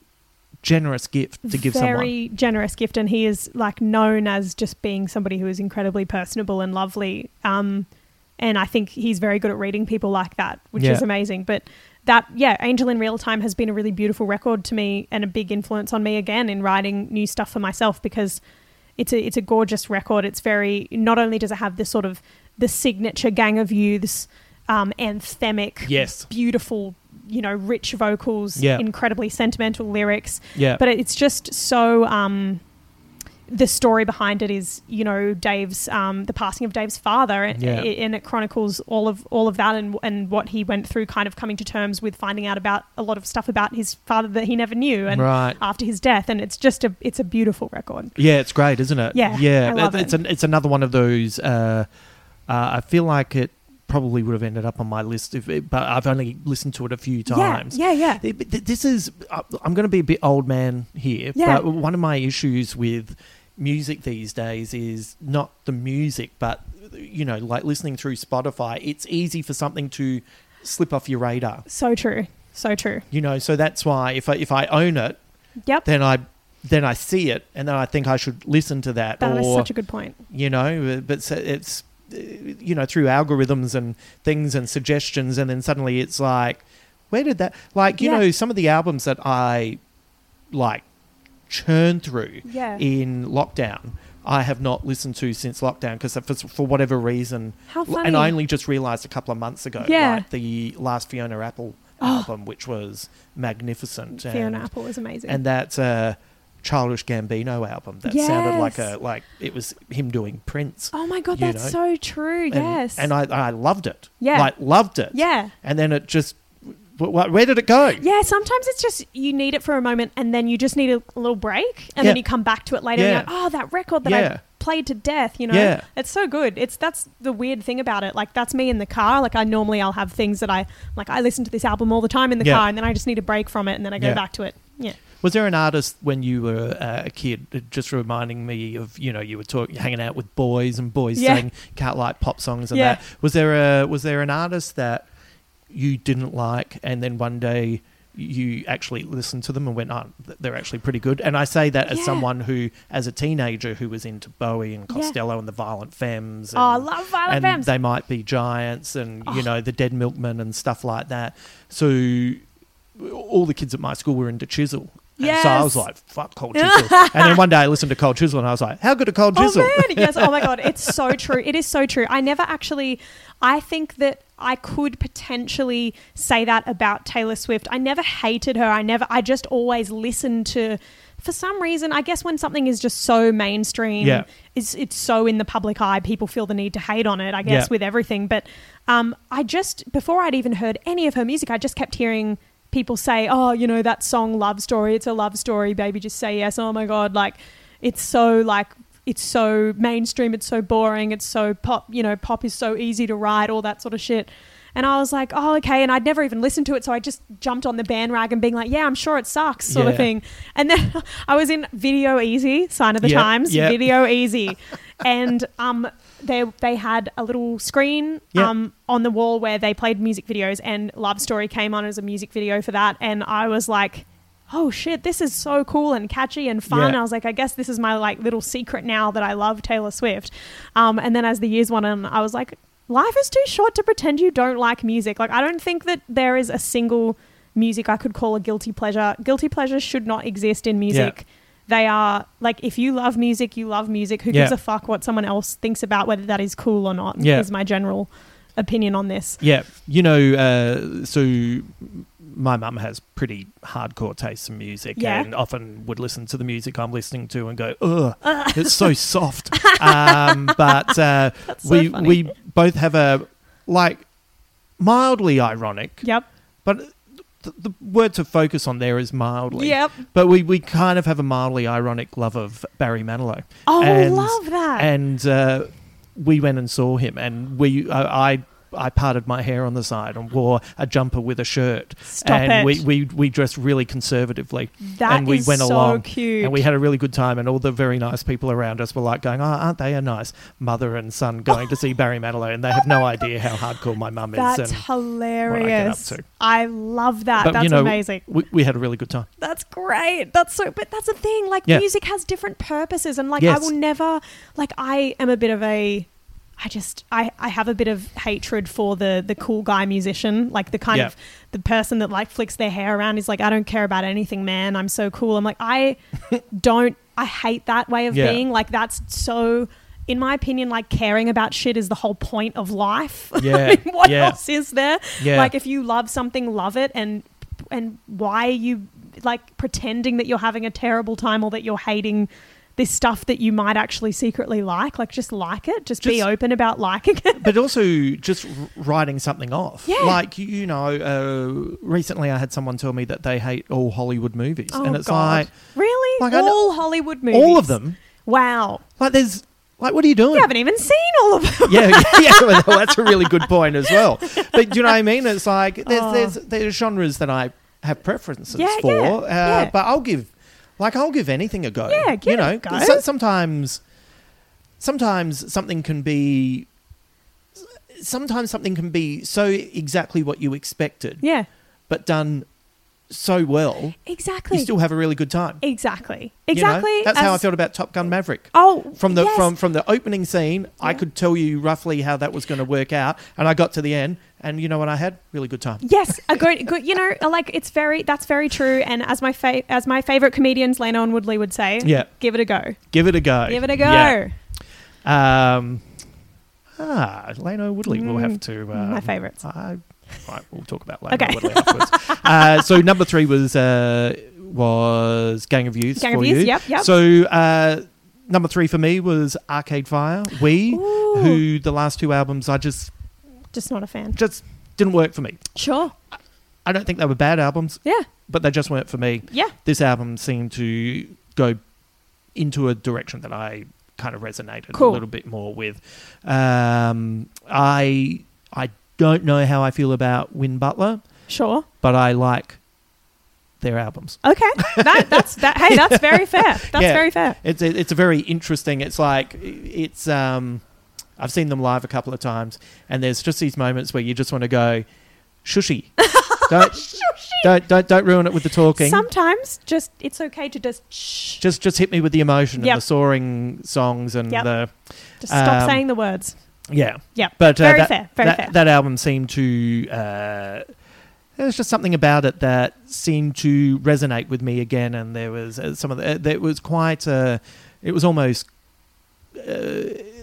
generous gift to give someone. very generous gift and he is like known as just being somebody who is incredibly personable and lovely um and i think he's very good at reading people like that which Yeah. is amazing but that yeah angel in real time has been a really beautiful record to me and a big influence on me again in writing new stuff for myself because it's a it's a gorgeous record it's very not only does it have this sort of the signature gang of youths um anthemic Yes. beautiful you know rich vocals Yeah. incredibly sentimental lyrics Yeah. but it's just so um the story behind it is you know Dave's um the passing of Dave's father and, Yeah. and it chronicles all of all of that and and what he went through kind of coming to terms with finding out about a lot of stuff about his father that he never knew and Right. after his death and it's just a it's a beautiful record Yeah, it's great, isn't it? Yeah, yeah. It's it. An, it's another one of those. Uh, uh, I feel like it probably would have ended up on my list, if it, but I've only listened to it a few times. yeah yeah but th- This is. uh, I'm going to be a bit old man here, Yeah. but one of my issues with music these days is not the music, but you know, like listening through Spotify. It's easy for something to slip off your radar. so true so true You know, so that's why if I if I own it, yep then I then I see it, and then I think I should listen to that. that or is such a good point you know, but so it's uh, you know, through algorithms and things and suggestions, and then suddenly it's like, where did that? Like, you Yeah. know, some of the albums that I like churn through Yeah. in lockdown. I have not listened to since lockdown because for, for whatever reason, How funny. and. I only just realised a couple of months ago, Yeah. like the last Fiona Apple Oh. album, which was magnificent. Fiona and, Apple was amazing. and that uh, Childish Gambino album that sounded like a like it was him doing Prince. oh my god, that's know? so true. And, yes. and I I loved it. Yeah. like loved it. Yeah. and then it just wh- wh- where did it go? Yeah, sometimes it's just you need it for a moment and then you just need a, little break and then you come back to it later Yeah. and you're like, oh, that record that Yeah. I played to death, you know? Yeah. It's so good. It's that's the weird thing about it. Like that's me in the car. Like I normally I'll have things that I like I listen to this album all the time in the Yeah. car and then I just need a break from it and then I go Yeah. back to it. Yeah. Was there an artist when you were uh, a kid, uh, just reminding me of you know you were talking, hanging out with boys and boys Yeah. saying can't like pop songs and Yeah. that. Was there a was there an artist that you didn't like, and then one day you actually listened to them and went, oh, they're actually pretty good. And I say that as Yeah. someone who, as a teenager, who was into Bowie and Yeah. Costello and the Violent Femmes. And, Oh, I love Violent and Femmes. They might be giants and you Oh. know the Dead Milkmen and stuff like that. So all the kids at my school were into Chisel. And So I was like, fuck Cold Chisel. (laughs) and then one day I listened to Cold Chisel and I was like, how good a Cold Chisel? Oh man, yes. Oh my god, it's so (laughs) true. It is so true. I never actually. I think that I could potentially say that about Taylor Swift. I never hated her. I never. I just always listened to. For some reason, I guess when something is just so mainstream, Yeah. it's it's so in the public eye, people feel the need to hate on it. I guess Yeah. with everything, but um, I just before I'd even heard any of her music, I just kept hearing people say, "Oh, you know that song, Love Story. It's a love story, baby. Just say yes." Oh my god, like it's so like it's so mainstream. It's so boring. It's so pop. You know, pop is so easy to write. All that sort of shit. And I was like, oh, okay. And I'd never even listened to it. So I just jumped on the bandwagon being like, yeah, I'm sure it sucks, sort of thing. And then (laughs) I was in Video Ezy, Sign of the Yep, Times, yep. Video Ezy. (laughs) and um, they, they had a little screen Yep. um, on the wall where they played music videos, and Love Story came on as a music video for that. And I was like, oh shit, this is so cool and catchy and fun. Yeah. I was like, I guess this is my like little secret now that I love Taylor Swift. Um, and then as the years went on, I was like, life is too short to pretend you don't like music. Like, I don't think that there is a single music I could call a guilty pleasure. Guilty pleasures should not exist in music. They are like, if you love music, you love music. Who gives a fuck what someone else thinks about whether that is cool or not? Yeah. Is my general opinion on this. Yeah, you know, uh, so my mum has pretty hardcore tastes in music, Yeah. and often would listen to the music I'm listening to and go, "Ugh, (laughs) it's so soft." Um, (laughs) but uh, so we funny. we both have a like mildly ironic, Yep. but the, the word to focus on there is mildly. Yep. But we, we kind of have a mildly ironic love of Barry Manilow. Oh, and, love that. And uh, we went and saw him, and we I. I I parted my hair on the side and wore a jumper with a shirt, Stop and it. we, we we dressed really conservatively. That and we is went so along, cute. and we had a really good time. And all the very nice people around us were like going, "Oh, aren't they a nice mother and son going to see (laughs) Barry Manilow?" And they have no idea how hardcore my mum is. That's and hilarious. to. I love that. but That's you know, amazing. We, we had a really good time. That's great. That's so. But that's the thing. Like Yeah. music has different purposes, and like I will never. Like I am a bit of a. I just I, I have a bit of hatred for the the cool guy musician, like the kind Yeah. of the person that like flicks their hair around. Is like I don't care about anything, man. I'm so cool. I'm like I (laughs) don't. I hate that way of Yeah. being. Like that's so. In my opinion, like caring about shit is the whole point of life. I (laughs) Yeah, mean, what yeah. else is there? Yeah. Like if you love something, love it, and and why are you like pretending that you're having a terrible time or that you're hating this stuff that you might actually secretly like? Like just like it. Just, be open about liking it. but also just writing something off. Yeah. Like, you know, uh, recently I had someone tell me that they hate all Hollywood movies. Oh, and it's God. like, really like, all Hollywood movies, all of them. Wow, Like, there's, like, what are you doing? you haven't even seen all of them. yeah, (laughs) yeah, (laughs) well, that's a really good point as well. But do you know what I mean? It's like there's Oh. there's there's genres that I have preferences Yeah, for, yeah, uh, yeah. but I'll give like I'll give anything a go. Yeah, give you know, it a go. so- sometimes sometimes something can be sometimes something can be so exactly what you expected, Yeah, but done so well, Exactly. you still have a really good time. exactly. You know? Exactly. That's how I as- felt about Top Gun Maverick. Oh, from the yes. from from the opening scene, I could tell you roughly how that was going to work out, and I got to the end, and you know what I had? Really good time. Yes, a good, good. You know, like it's very. That's very true. And as my fa- as my favorite comedians, Lano and Woodley would say, Yeah. give it a go. Give it a go. Give it a go. Yeah. Um, ah, Lano Woodley. we'll have to. Uh, my favourites. I, right, we'll talk about Lano Okay. Woodley afterwards. (laughs) uh, so number three was uh, was Gang of Youth Gang for of Youth, you. yep, yep. So uh, number three for me was Arcade Fire. We, Ooh. who the last two albums, I just Just not a fan. just didn't work for me. Sure. I don't think they were bad albums, Yeah. but they just weren't for me. Yeah. This album seemed to go into a direction that I kind of resonated Cool. a little bit more with. Um, I I don't know how I feel about Win Butler, Sure. but I like their albums. Okay. That that's that. Hey, that's very fair. That's (laughs) Yeah. very fair. It's a, it's a very interesting. It's like it's um, I've seen them live a couple of times, and there's just these moments where you just want to go, shushy. (laughs) don't, don't don't don't ruin it with the talking. Sometimes just it's okay to just shh. just just hit me with the emotion Yep. and the soaring songs and Yep. the Just stop um, saying the words. yeah. Yep. But uh, very that, fair. Very that, fair. that album seemed to. Uh, there's just something about it that seemed to resonate with me again, and there was uh, some of the. Uh, there was quite. Uh, it was almost.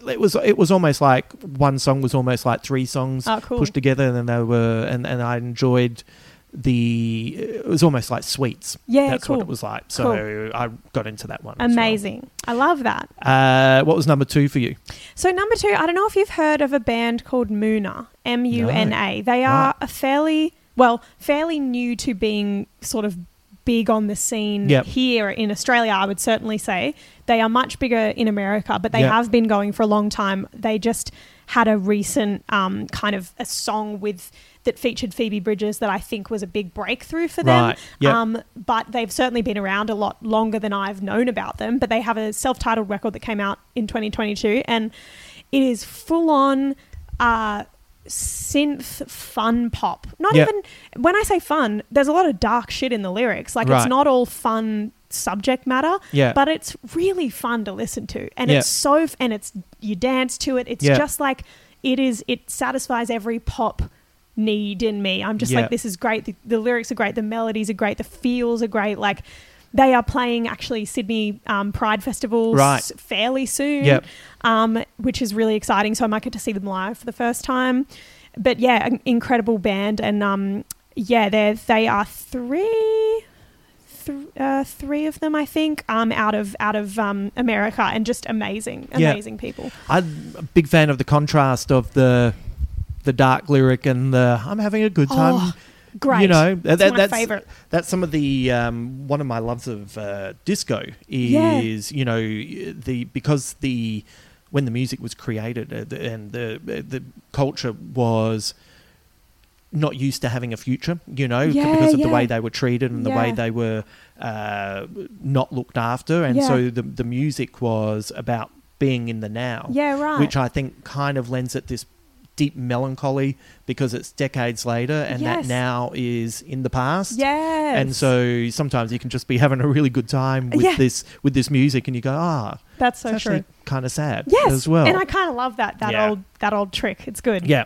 It was it was almost like one song was almost like three songs Oh, cool. pushed together, and then they were and and I enjoyed the. It was almost like sweets. Yeah, that's cool. what it was like. So I got into that one. as well. Amazing. I love that. Uh, what was number two for you? So number two, I don't know if you've heard of a band called Muna, M U N A. They are a fairly well, fairly new to being sort of big on the scene Yep. here in Australia. I would certainly say they are much bigger in America, but they have been going for a long time. They just had a recent um, kind of a song with that featured Phoebe Bridgers that I think was a big breakthrough for them. Right. Yep. Um, but they've certainly been around a lot longer than I've known about them. But they have a self-titled record that came out in 2022, and it is full on uh, synth fun pop. Not Yep. even when I say fun, there's a lot of dark shit in the lyrics. Like Right. it's not all fun subject matter, Yeah. but it's really fun to listen to, and Yeah. it's so f- and it's you dance to it. It's Yeah. just like it is. It satisfies every pop need in me. I'm just Yeah. like, this is great. The, the lyrics are great. The melodies are great. The feels are great. Like they are playing actually Sydney um, Pride Festival Right. s- fairly soon, Yep. um, which is really exciting. So I might get to see them live for the first time. But yeah, an incredible band, and um, yeah, they they are three. Th- uh, three of them, I think, um, out of out of um, America, and just amazing, Yeah. amazing people. I'm a big fan of the contrast of the the dark lyric and the I'm having a good time. Oh, great! You know, that, my that's favorite. that's some of the um, one of my loves of uh, disco Yeah. is you know the because the when the music was created uh, the, and the the culture was not used to having a future, you know, Yeah, because of the way they were treated and the way they were uh, not looked after, and Yeah. so the the music was about being in the now Yeah, right. which I think kind of lends it this deep melancholy because it's decades later and Yes. that now is in the past. Yes. And so sometimes you can just be having a really good time with Yeah. this with this music and you go, ah, That's so it's true. kind of sad Yes, as well. and I kind of love that that Yeah. old that old trick. It's good. yeah.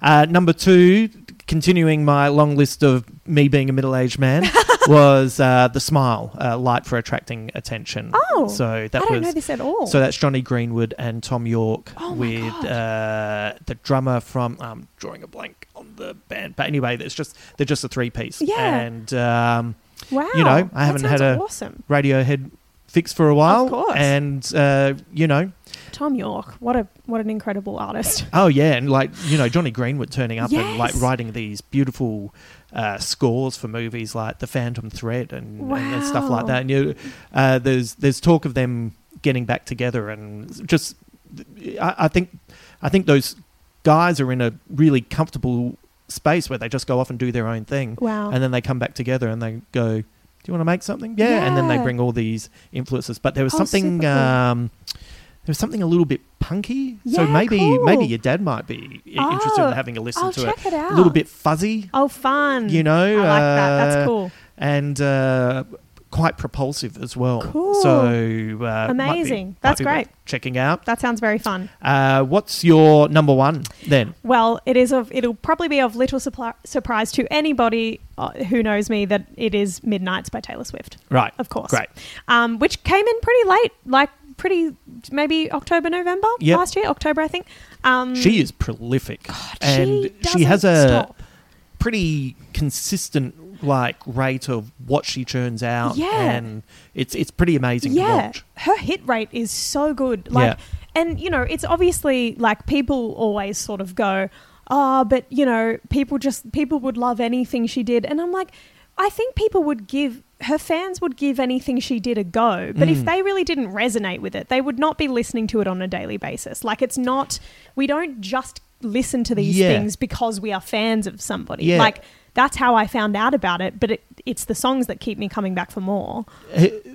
Uh, number two, continuing my long list of me being a middle aged man, (laughs) was uh, the smile, uh, light for attracting attention. Oh, so that I don't was know this at all. So that's Jonny Greenwood and Thom Yorke Oh with uh, the drummer from. I'm drawing a blank on the band, but anyway, it's just they're just a three piece. Yeah. and um, wow, you know, I haven't had a awesome. Radiohead fix for a while, course. and uh, you know, Thom Yorke, what a what an incredible artist. oh yeah, and like you know, Jonny Greenwood turning up and like writing these beautiful. Uh, scores for movies like The Phantom Thread and, and, and stuff like that. And you, uh, there's there's talk of them getting back together and just I, I think I think those guys are in a really comfortable space where they just go off and do their own thing. Wow. And then they come back together and they go, "Do you want to make something?" Yeah. And then they bring all these influences. But there was Oh, something. cool. Um, there was something a little bit punky. so maybe cool. maybe your dad might be i- interested Oh, in having a listen I'll to check it A little bit fuzzy. Oh, fun! You know, I like that. uh, That's cool. and uh, quite propulsive as well. Cool. So uh, be- Amazing. That's be worth great. Checking out. That sounds very fun. Uh, what's your number one then? Well, it is of. It'll probably be of little suppli- surprise to anybody uh, who knows me that it is "Midnight's" by Taylor Swift. Right. Of course. Great. Um, which came in pretty late, like pretty maybe October, November Yep. last year, October, I think. Um, She is prolific, and she has a stop. pretty consistent like rate of what she churns out. Yeah. and it's it's pretty amazing to yeah, watch. her hit rate is so good. Like, Yeah. and you know, it's obviously like people always sort of go, "Oh, but you know, people just people would love anything she did," and I'm like, I think people would give her fans would give anything she did a go, but Mm. if they really didn't resonate with it, they would not be listening to it on a daily basis. Like, it's not. We don't just listen to these Yeah. things because we are fans of somebody. Yeah. Like. That's how I found out about it, but it, it's the songs that keep me coming back for more.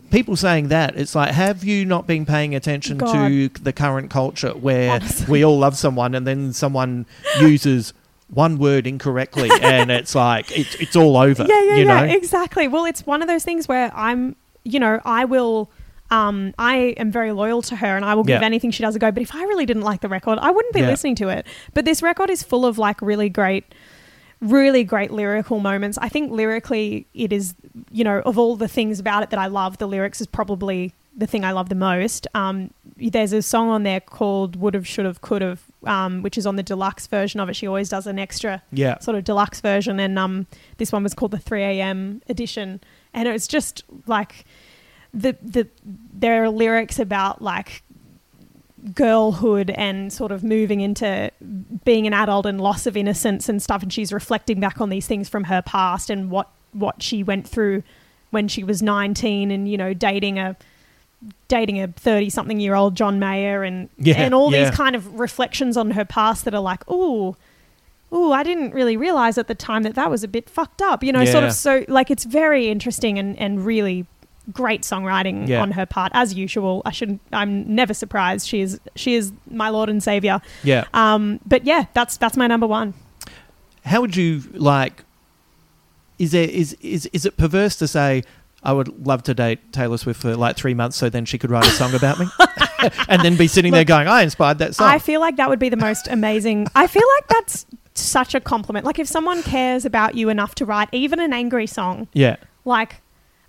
People saying that it's like, have you not been paying attention to the current culture where Honestly. we all love someone and then someone uses one word incorrectly (laughs) and it's like it's it's all over. Yeah, yeah, you yeah, know? exactly. Well, it's one of those things where I'm, you know, I will. Um, I am very loyal to her and I will give Yeah. anything she does a go. But if I really didn't like the record, I wouldn't be Yeah. listening to it. But this record is full of like really great, really great lyrical moments. I think lyrically, it is, you know, of all the things about it that I love, the lyrics is probably the thing I love the most. Um, there's a song on there called Would've, Should've, Could've, um, which is on the deluxe version of it. She always does an extra Yeah. sort of deluxe version, and um, this one was called the 3 a.m. edition, and it was just like the the there are lyrics about like girlhood and sort of moving into being an adult and loss of innocence and stuff, and she's reflecting back on these things from her past and what what she went through when she was 19 and you know dating a dating a 30 something year old John Mayer and Yeah, and all yeah. these kind of reflections on her past that are like ooh ooh I didn't really realize at the time that that was a bit fucked up you know sort of so like it's very interesting and and really great songwriting Yeah. on her part as usual I shouldn't I'm never surprised she is she is my lord and savior Yeah. um but yeah that's that's my number one How would you like? Is there is is is it perverse to say? I would love to date Taylor Swift for like three months, so then she could write a song about me, (laughs) and then be sitting there going, "I inspired that song." I feel like that would be the most amazing. I feel like that's such a compliment. Like if someone cares about you enough to write even an angry song, yeah, like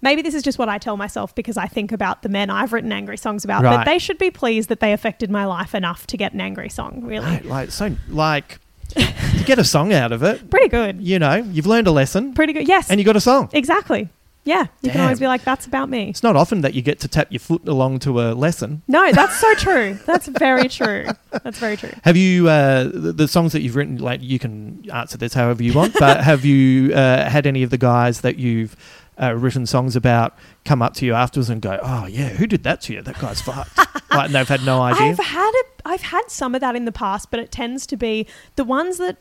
maybe this is just what I tell myself because I think about the men I've written angry songs about, Right. but they should be pleased that they affected my life enough to get an angry song, really. Right, like so, like to get a song out of it. (laughs) Pretty good. You know, you've learned a lesson, Pretty good. Yes. and you got a song. exactly. Yeah. You can always be like, that's about me. It's not often that you get to tap your foot along to a lesson. No, that's so true. That's very true. That's very true. Have you uh, the, the songs that you've written? Like you can answer this however you want, but have you uh, had any of the guys that you've uh, written songs about come up to you afterwards and go, "Oh yeah, who did that to you? That guy's fucked." (laughs) like and they've had no idea. I've had a, I've had some of that in the past, but it tends to be the ones that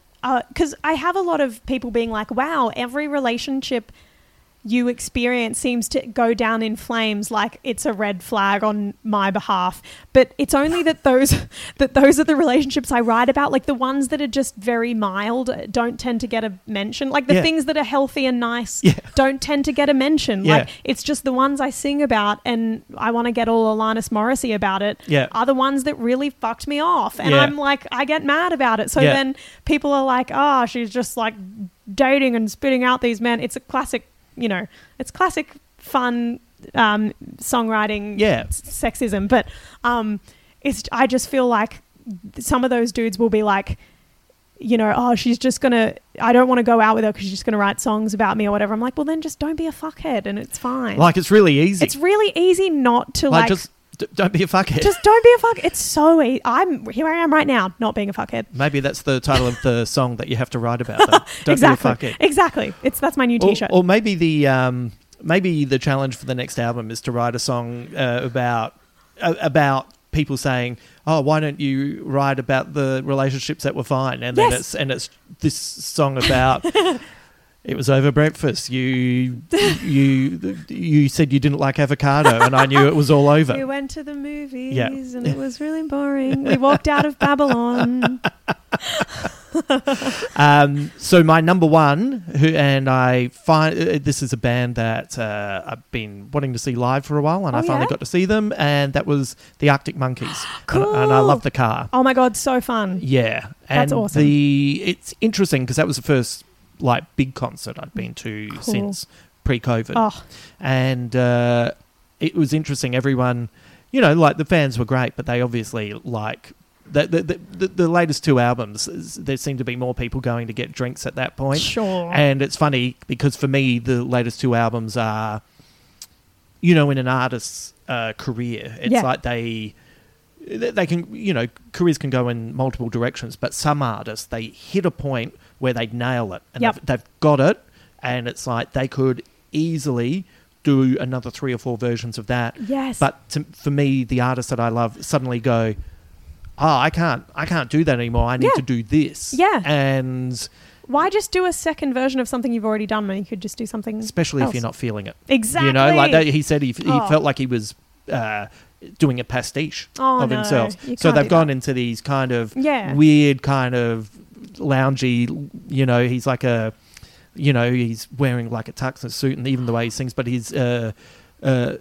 because I have a lot of people being like, "Wow, every relationship." You experience seems to go down in flames like it's a red flag on my behalf. But it's only that those (laughs) that those are the relationships I write about. Like the ones that are just very mild don't tend to get a mention. Like the Yeah. things that are healthy and nice Yeah. (laughs) don't tend to get a mention. Yeah. Like it's just the ones I sing about and I want to get all Alanis Morissette about it Yeah. are the ones that really fucked me off. And. I'm like, I get mad about it. So then people are like, oh, she's just like dating and spitting out these men. It's a classic, you know, it's classic fun um, songwriting Yeah. s- sexism. But um, it's, I just feel like some of those dudes will be like, you know, oh, she's just gonna. I don't want to go out with her because she's just gonna write songs about me or whatever. I'm like, well, then just don't be a fuckhead, and it's fine. like it's really easy. it's really easy not to like, like, just d- don't be a fuckhead. just don't be a fuck. It's so easy. I'm here. I am right now, not being a fuckhead. Maybe that's the title of the (laughs) song that you have to write about. Them. Don't exactly. be a (laughs) fuckhead. Exactly. It's that's my new Or, T-shirt. or maybe the um, maybe the challenge for the next album is to write a song uh, about uh, about people saying, "Oh, why don't you write about the relationships that were fine?" And then it's and it's this song about. (laughs) It was over breakfast. You, you, you said you didn't like avocado, and I knew it was all over. we went to the movies Yeah. and it was really boring. We walked out of Babylon. (laughs) um, so my number one, who and I find uh, this is a band that uh, I've been wanting to see live for a while, and Oh, I finally yeah? got to see them, and that was the Arctic Monkeys. And- Cool. and, I love the car. Oh my god, so fun. Yeah, and That's awesome. The it's interesting because that was the first like big concert I'd been to Cool. since pre-COVID, Oh, and uh, it was interesting. Everyone, you know, like the fans were great, but they obviously like. The, the, the, the, latest two albums, there seem to be more people going to get drinks at that point. sure. And it's funny because for me, the latest two albums are, you know, in an artist's uh, career, it's Yeah. like they they can you know careers can go in multiple directions but some artists they hit a point where they nail it and Yep. they've, they've got it and it's like they could easily do another three or four versions of that Yes. but to, for me the artists that i love suddenly go oh i can't i can't do that anymore i need Yeah. to do this Yeah. and Why just do a second version of something you've already done when you could just do something especially if you're not feeling it Exactly. you know like that, he said he, he Oh. felt like he was uh, doing a pastiche Oh, of no. himself You so they've gone that. into these kind of Yeah. weird kind of loungy you know he's like a you know he's wearing like a tux and a suit and even the way he sings but he's uh uh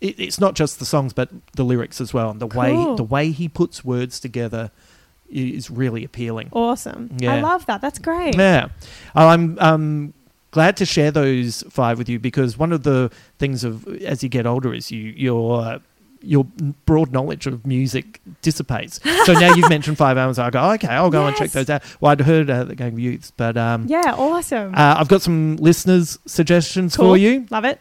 it, it's not just the songs but the lyrics as well and the way the way he puts words together is really appealing Awesome. Yeah. I love that. That's great. yeah, I'm um glad to share those five with you because one of the things of as you get older is you your uh, your broad knowledge of music dissipates. So now you've (laughs) mentioned five albums. I go okay, I'll go and check those out. Well, I'd heard uh, the Gang of Youths, but um, Yeah, awesome. uh, I've got some listeners' suggestions cool. for you. Love it.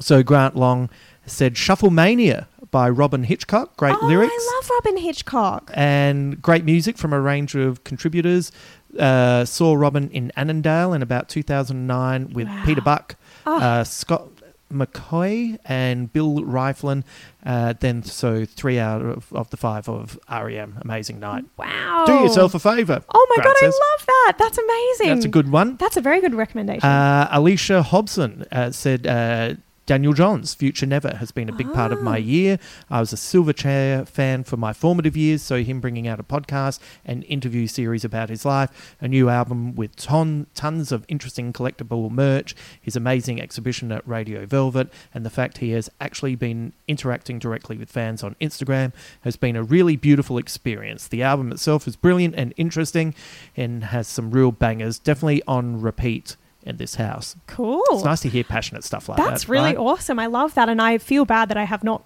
So Grant Long said Shuffle Mania by Robyn Hitchcock. Great oh, lyrics I love Robyn Hitchcock. and great music from a range of contributors. Uh, saw Robyn in Annandale in about 2009 with Wow. Peter Buck, Oh. uh, Scott McCaughey, and Bill Rieflin. Uh, then, so three out of, of the five of REM. Amazing night. Wow. Do yourself a favour. Oh my Grant god, I love that. That's amazing. That's a good one. That's a very good recommendation. Uh, Alicia Hobson uh, said uh, Daniel Johns' Future Never has been a big part of Ah. my year. I was a Silverchair fan for my formative years, so him bringing out a podcast and interview series about his life, a new album with ton, tons of interesting collectible merch, his amazing exhibition at Radio Velvet, and the fact he has actually been interacting directly with fans on Instagram has been a really beautiful experience. The album itself is brilliant and interesting and has some real bangers, definitely on repeat in this house. cool. It's nice to hear passionate stuff like that. That's really right? awesome. I love that. And I feel bad that I have not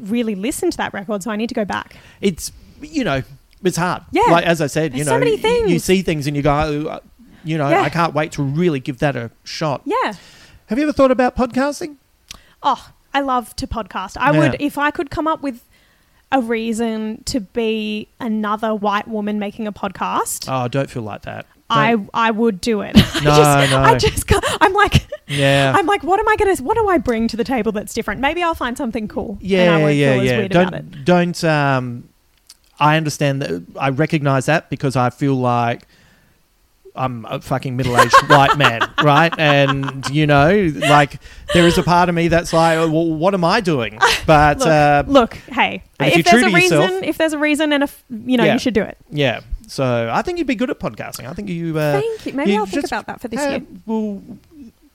really listened to that record, so I need to go back. It's you know it's hard. Yeah. like as I said, you know, so many y- You, things. see things and you go, "Oh, uh, you know, Yeah. I can't wait to really give that a shot. Yeah. Have you ever thought about podcasting? Oh, I love to podcast. I Yeah. would, if I could come up with a reason to be another white woman making a podcast, Oh, don't feel like that. I I would do it. (laughs) I No, just, no. I just, I'm like, yeah. I'm like, what am I gonna, what do I bring to the table that's different? Maybe I'll find something cool. yeah, I yeah, yeah. Don't don't. Um, I understand that. I recognize that because I feel like I'm a fucking middle-aged (laughs) white man, right? And you know, like there is a part of me that's like, well, what am I doing? (laughs) But Look, uh, look, hey, if if, there's a to reason, if there's a reason, and if you know, Yeah. you should do it. Yeah. So I think you'd be good at podcasting. I think you. Uh, Thank you. Maybe you I'll think about that for this uh, year. We'll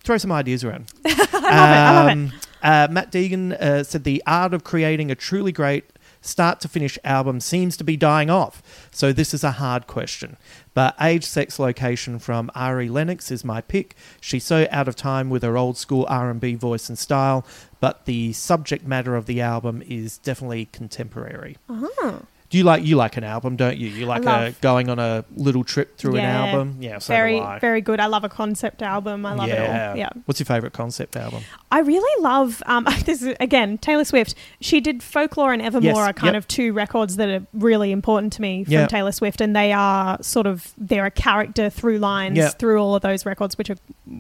throw some ideas around. (laughs) I love it. I love it. Um, Uh, Matt Deegan uh, said the art of creating a truly great start to finish album seems to be dying off. So this is a hard question. But age, sex, location from Ari Lennox is my pick. She's so out of time with her old school R&B voice and style, but the subject matter of the album is definitely contemporary. Oh. Do you like you like an album, don't you? You like uh love- going on a little trip through an album? Yeah, so very, very good. I love a concept album. I love it all. Yeah. What's your favorite concept album? I really love um, (laughs) this is again Taylor Swift. She did Folklore and Evermore Yes, are kind yep. of two records that are really important to me from Yeah. Taylor Swift, and they are sort of they're a character through lines Yeah. through all of those records, which are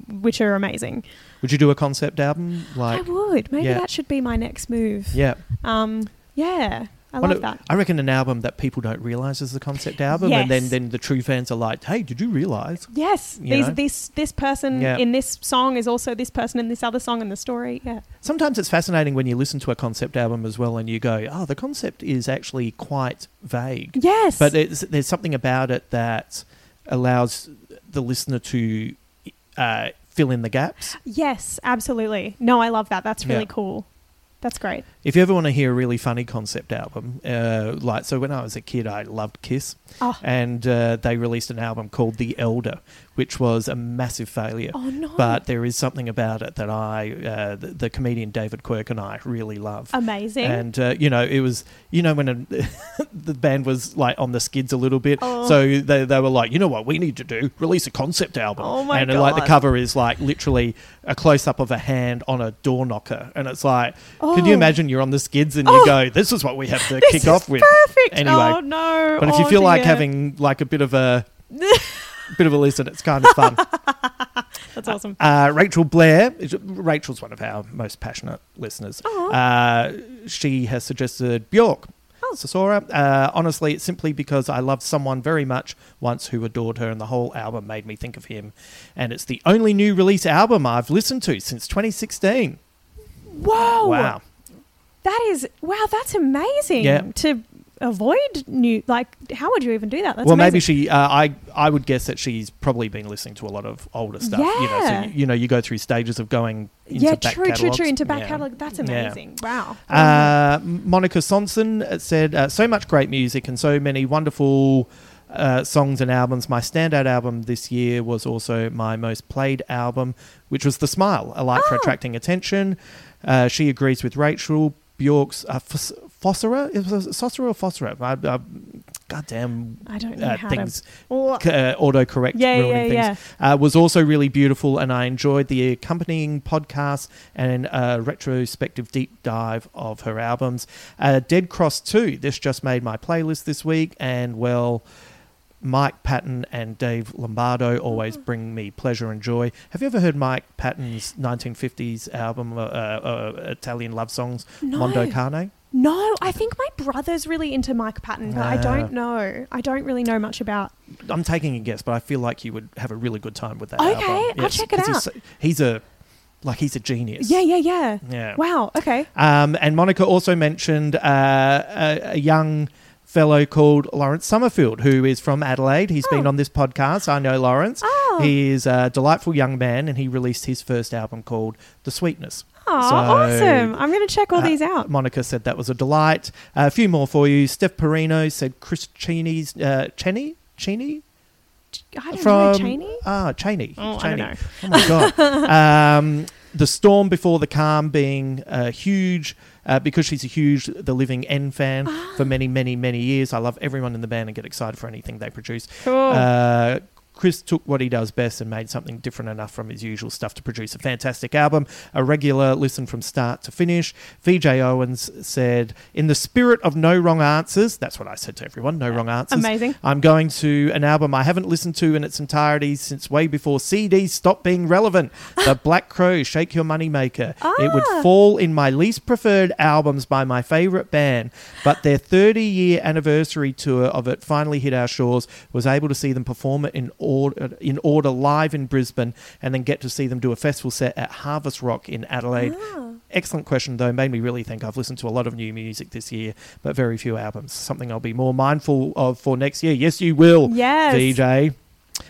which are amazing. Would you do a concept album like? I would maybe yeah. that should be my next move. Yeah, Um, yeah, I love of- that. I reckon an album that people don't realize is the concept album, and then then the true fans are like, "Hey, did you realize?" Yes, You these, this this person Yeah. in this song is also this person in this other song in the story. Yeah, Sometimes it's fascinating when you listen to a concept album as well, and you go, "Oh, the concept is actually quite vague." yes, But it's, there's something about it that allows the listener to uh, fill in the gaps. Yes, absolutely. No, I love that. That's really Yeah. cool. That's great. If you ever want to hear a really funny concept album, uh, like so, when I was a kid, I loved Kiss, Oh. and uh, they released an album called The Elder, which was a massive failure. Oh, no. But there is something about it that I, uh, the, the comedian David Quirk and I, really love. Amazing. And uh, you know, it was you know when a, (laughs) the band was like on the skids a little bit, Oh. so they they were like, you know what, we need to do release a concept album. Oh my and uh, like the cover is like literally a close up of a hand on a door knocker, and it's like, can you Oh. imagine you're on the skids and you Oh. go, this is what we have to (laughs) kick off with. perfect. Anyway, Oh, no. But if you Oh, feel like having like a bit of a (laughs) bit of a listen, it's kind of fun. (laughs) That's awesome. Uh, Rachel Blair, Rachel's one of our most passionate listeners. Uh, she has suggested Bjork. Fossora. Uh, honestly, it's simply because I loved someone very much once who adored her, and the whole album made me think of him. And it's the only new release album I've listened to since 2016. Whoa. Wow. That is wow. That's amazing. Yeah. To avoid new, like, how would you even do that? That's well, amazing. maybe she. Uh, I I would guess that she's probably been listening to a lot of older stuff. You know, so Yeah. you, you know, you go through stages of going. Into yeah, back true, true, true. Into back Yeah. catalog. That's Yeah. amazing. Wow. Uh, Monica Sonson said, uh, "So much great music and so many wonderful uh, songs and albums. My standout album this year was also my most played album, which was The Smile, a light for Oh. attracting attention." Uh, she agrees with Rachel Bjork's uh, Fossora. Is it Fossora or Fossora? I, I, goddamn I don't know uh, how things. to. C- Uh, autocorrect Yeah, ruining yeah, things uh, was also really beautiful and i enjoyed the accompanying podcast and a retrospective deep dive of her albums uh, dead cross 2 this just made my playlist this week and well Mike Patton and Dave Lombardo always Mm. bring me pleasure and joy. Have you ever heard Mike Patton's 1950s album, uh, uh, Italian love songs, No. Mondo Cane? No, I think my brother's really into Mike Patton, but I Ah. don't know. I don't really know much about. I'm taking a guess, but I feel like you would have a really good time with that. Okay, album. I'll check it 'cause He's, out. so- he's a like he's a genius. Yeah, yeah, yeah. Yeah. Wow. Okay. Um, and Monica also mentioned uh, a, a young fellow called Lawrence Summerfield, who is from Adelaide. He's been Oh. on this podcast. I know Lawrence. Oh. He is a delightful young man, and he released his first album called The Sweetness. Oh, So, awesome! I'm going to check all uh, these out. Monica said that was a delight. Uh, a few more for you. Steph Perino said Chris Cheney's uh, Cheney Cheney I don't from know Cheney. Ah, Cheney. Oh, Cheney. know. Oh my god. (laughs) um, the storm before the calm being uh, huge uh, because she's a huge The Living End fan Ah. for many, many, many years. I love everyone in the band and get excited for anything they produce. Cool. Uh, Chris took what he does best and made something different enough from his usual stuff to produce a fantastic album. A regular listen from start to finish. VJ Owens said, In the spirit of no wrong answers, that's what I said to everyone, no wrong answers. Amazing. I'm going to an album I haven't listened to in its entirety since way before CDs stopped being relevant. (laughs) The Black Crow, Shake Your Money Maker. It would Ah. fall in my least preferred albums by my favorite band, but their 30 year anniversary tour of it finally hit our shores. Was able to see them perform it in order, in order live in Brisbane, and then get to see them do a festival set at Harvest Rock in Adelaide. Ah. Excellent question, though. Made me really think. I've listened to a lot of new music this year, but very few albums. Something I'll be more mindful of for next year. Yes, you will. Yes. VJ.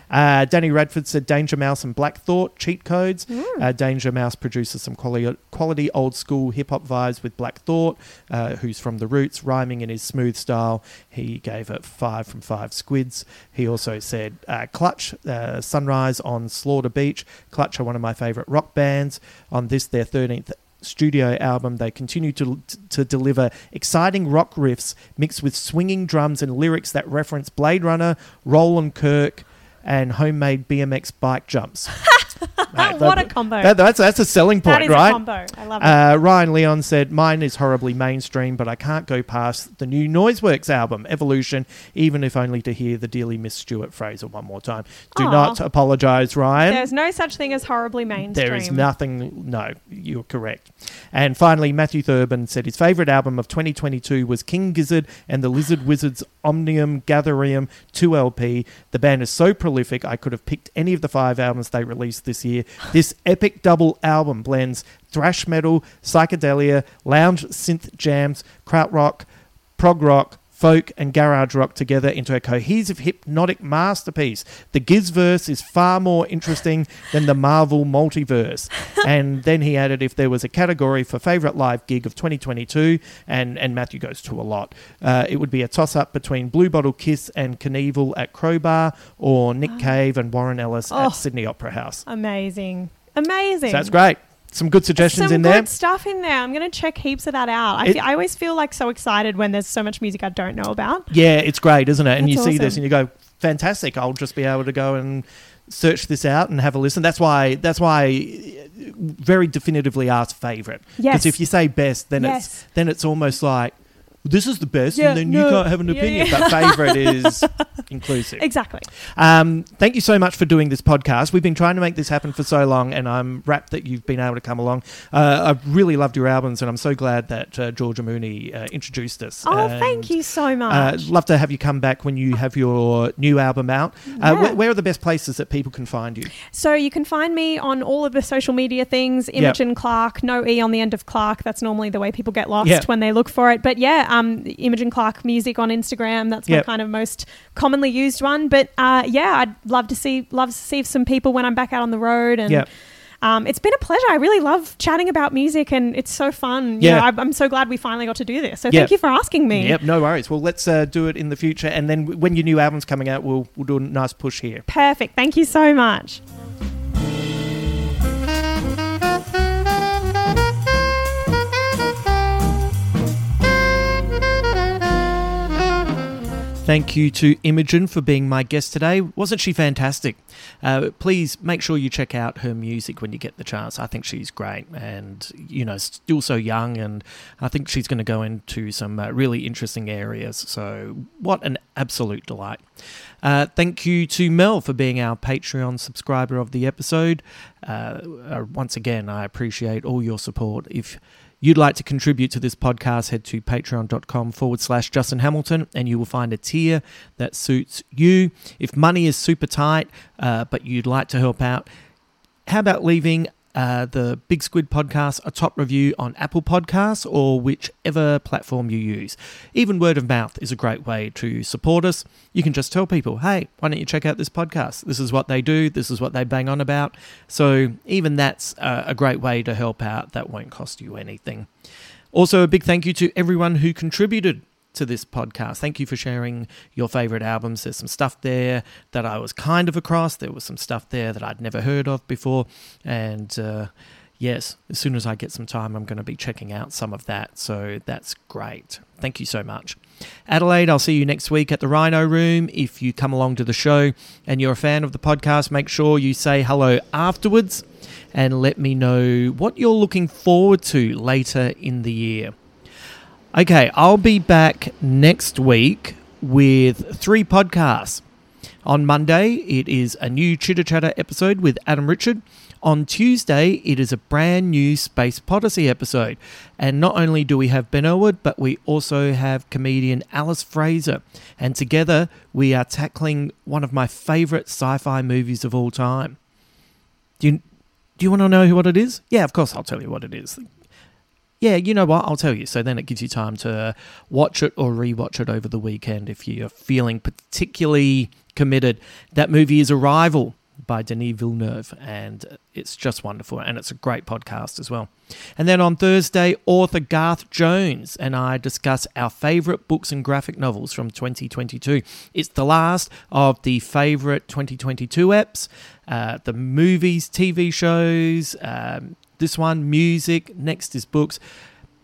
Uh, Danny Radford said Danger Mouse and Black Thought cheat codes. Hmm. Uh, Danger Mouse produces some quality, quality old school hip hop vibes with Black Thought, uh, who's from the roots, rhyming in his smooth style. He gave it five from five squids. He also said uh, Clutch, uh, Sunrise on Slaughter Beach. Clutch are one of my favorite rock bands. On this, their 13th studio album, they continue to to deliver exciting rock riffs mixed with swinging drums and lyrics that reference Blade Runner, Roland Kirk, and homemade BMX bike jumps. (laughs) (laughs) Mate, What that- a combo. that- that's that's a selling point, That is right? a combo. I love it. Uh, Ryan Leon said, Mine is horribly mainstream, but I can't go past the new Noiseworks album, Evolution, even if only to hear the dearly Miss Stuart Fraser one more time. Do Aw. not apologise, Ryan. There's no such thing as horribly mainstream. There is nothing. No, you're correct. And finally, Matthew Thurban said his favourite album of 2022 was King Gizzard and the Lizard Wizards Omnium Gatherum 2 LP. The band is so prolific, I could have picked any of the five albums they released this year. This epic double album blends thrash metal, psychedelia, lounge synth jams, krautrock, prog rock, folk, and garage rock together into a cohesive, hypnotic masterpiece. The Gizverse is far more interesting than the Marvel multiverse. (laughs) and then he added if there was a category for favourite live gig of 2022, and, and Matthew goes to a lot, uh, it would be a toss up between Bluebottle Kiss and Knievel at Crowbar, or Nick Cave and Warren Ellis Oh. at Sydney Opera House. Amazing. Amazing. So that's great. Some good suggestions Some in good there. stuff in there. I'm going to check heaps of that out. I, It- fe- I always feel like so excited when there's so much music I don't know about. Yeah, it's great, isn't it? And That's you see this and you go, fantastic. I'll just be able to go and search this out and have a listen. That's why. That's why. I Very definitively ask favorite. Yes. Because if you say best, then Yes. it's then it's almost like this is the best, Yeah, and then no, you can't have an yeah, opinion. yeah. But (laughs) favorite is inclusive. Exactly. Um, thank you so much for doing this podcast. We've been trying to make this happen for so long, and I'm rapt that you've been able to come along. Uh, I've really loved your albums, and I'm so glad that uh, Georgia Mooney uh, introduced us. Oh, And, thank you so Uh, much. love to have you come back when you have your new album out. Uh, Yeah. where, are the best places that people can find you? So you can find me on all of the social media things. Imogen Clark, no e on the end of Clark. That's normally the way people get lost Yep. when they look for it. But yeah, um, Imogen Clark music on Instagram. That's my Yep. kind of most commonly used one. But uh, yeah, I'd love to see love to see some people when I'm back out on the road and. Yep. Um, it's been a pleasure. I really love chatting about music, and it's so fun. You Yeah. know, I'm, I'm so glad we finally got to do this. So Yep. thank you for asking me. Yep, no worries. Well, let's uh, do it in the future, and then w- when your new album's coming out, we'll we'll do a nice push here. Perfect. Thank you so much. Thank you to Imogen for being my guest today. Wasn't she fantastic? Uh, please make sure you check out her music when you get the chance. I think she's great and, you know, still so young, and I think she's going to go into some uh, really interesting areas. So, what an absolute delight. Uh, thank you to Mel for being our Patreon subscriber of the episode. Uh, uh, once again, I appreciate all your support. If you'd like to contribute to this podcast, head to patreon.com forward slash Justin Hamilton and you will find a tier that suits you. If money is super tight, uh, but you'd like to help out, how about leaving uh, the Big Squid podcast a top review on Apple Podcasts or whichever platform you use? Even word of mouth is a great way to support us. You can just tell people, hey, why don't you check out this podcast? This is what they do, this is what they bang on about. So, even that's a great way to help out. That won't cost you anything. Also, a big thank you to everyone who contributed to this podcast. Thank you for sharing your favorite albums. There's some stuff there that I was kind of across. There was some stuff there that I'd never heard of before. And uh, yes, as soon as I get some time, I'm going to be checking out some of that. So that's great. Thank you so much. Adelaide, I'll see you next week at the Rhino Room. If you come along to the show and you're a fan of the podcast, make sure you say hello afterwards and let me know what you're looking forward to later in the year. Okay, I'll be back next week with three podcasts. On Monday, it is a new Chitter Chatter episode with Adam Richard. On Tuesday, it is a brand new Space Podyssey episode. And not only do we have Ben Elwood, but we also have comedian Alice Fraser. And together, we are tackling one of my favourite sci fi movies of all time. Do you, do you want to know what it is? Yeah, of course, I'll tell you what it is. Yeah, you know what? I'll tell you. So then it gives you time to watch it or rewatch it over the weekend if you're feeling particularly committed. That movie is Arrival by Denis Villeneuve, and it's just wonderful. And it's a great podcast as well. And then on Thursday, author Garth Jones and I discuss our favourite books and graphic novels from 2022. It's the last of the favourite 2022 eps, uh, the movies, TV shows, um, this one, music, next is books.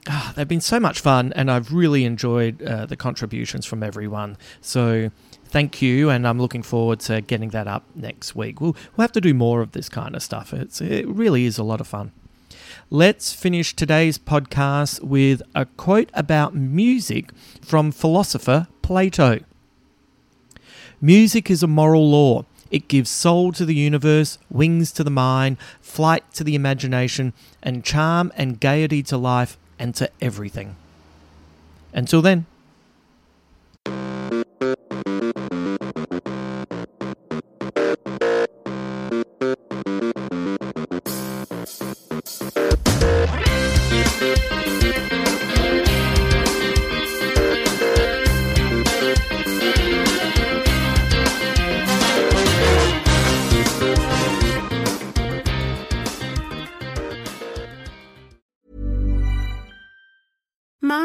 Ah, they've been so much fun, and I've really enjoyed uh, the contributions from everyone. So thank you, and I'm looking forward to getting that up next week. We'll, we'll have to do more of this kind of stuff. It's, it really is a lot of fun. Let's finish today's podcast with a quote about music from philosopher Plato. Music is a moral law. It gives soul to the universe, wings to the mind, flight to the imagination, and charm and gaiety to life and to everything. Until then.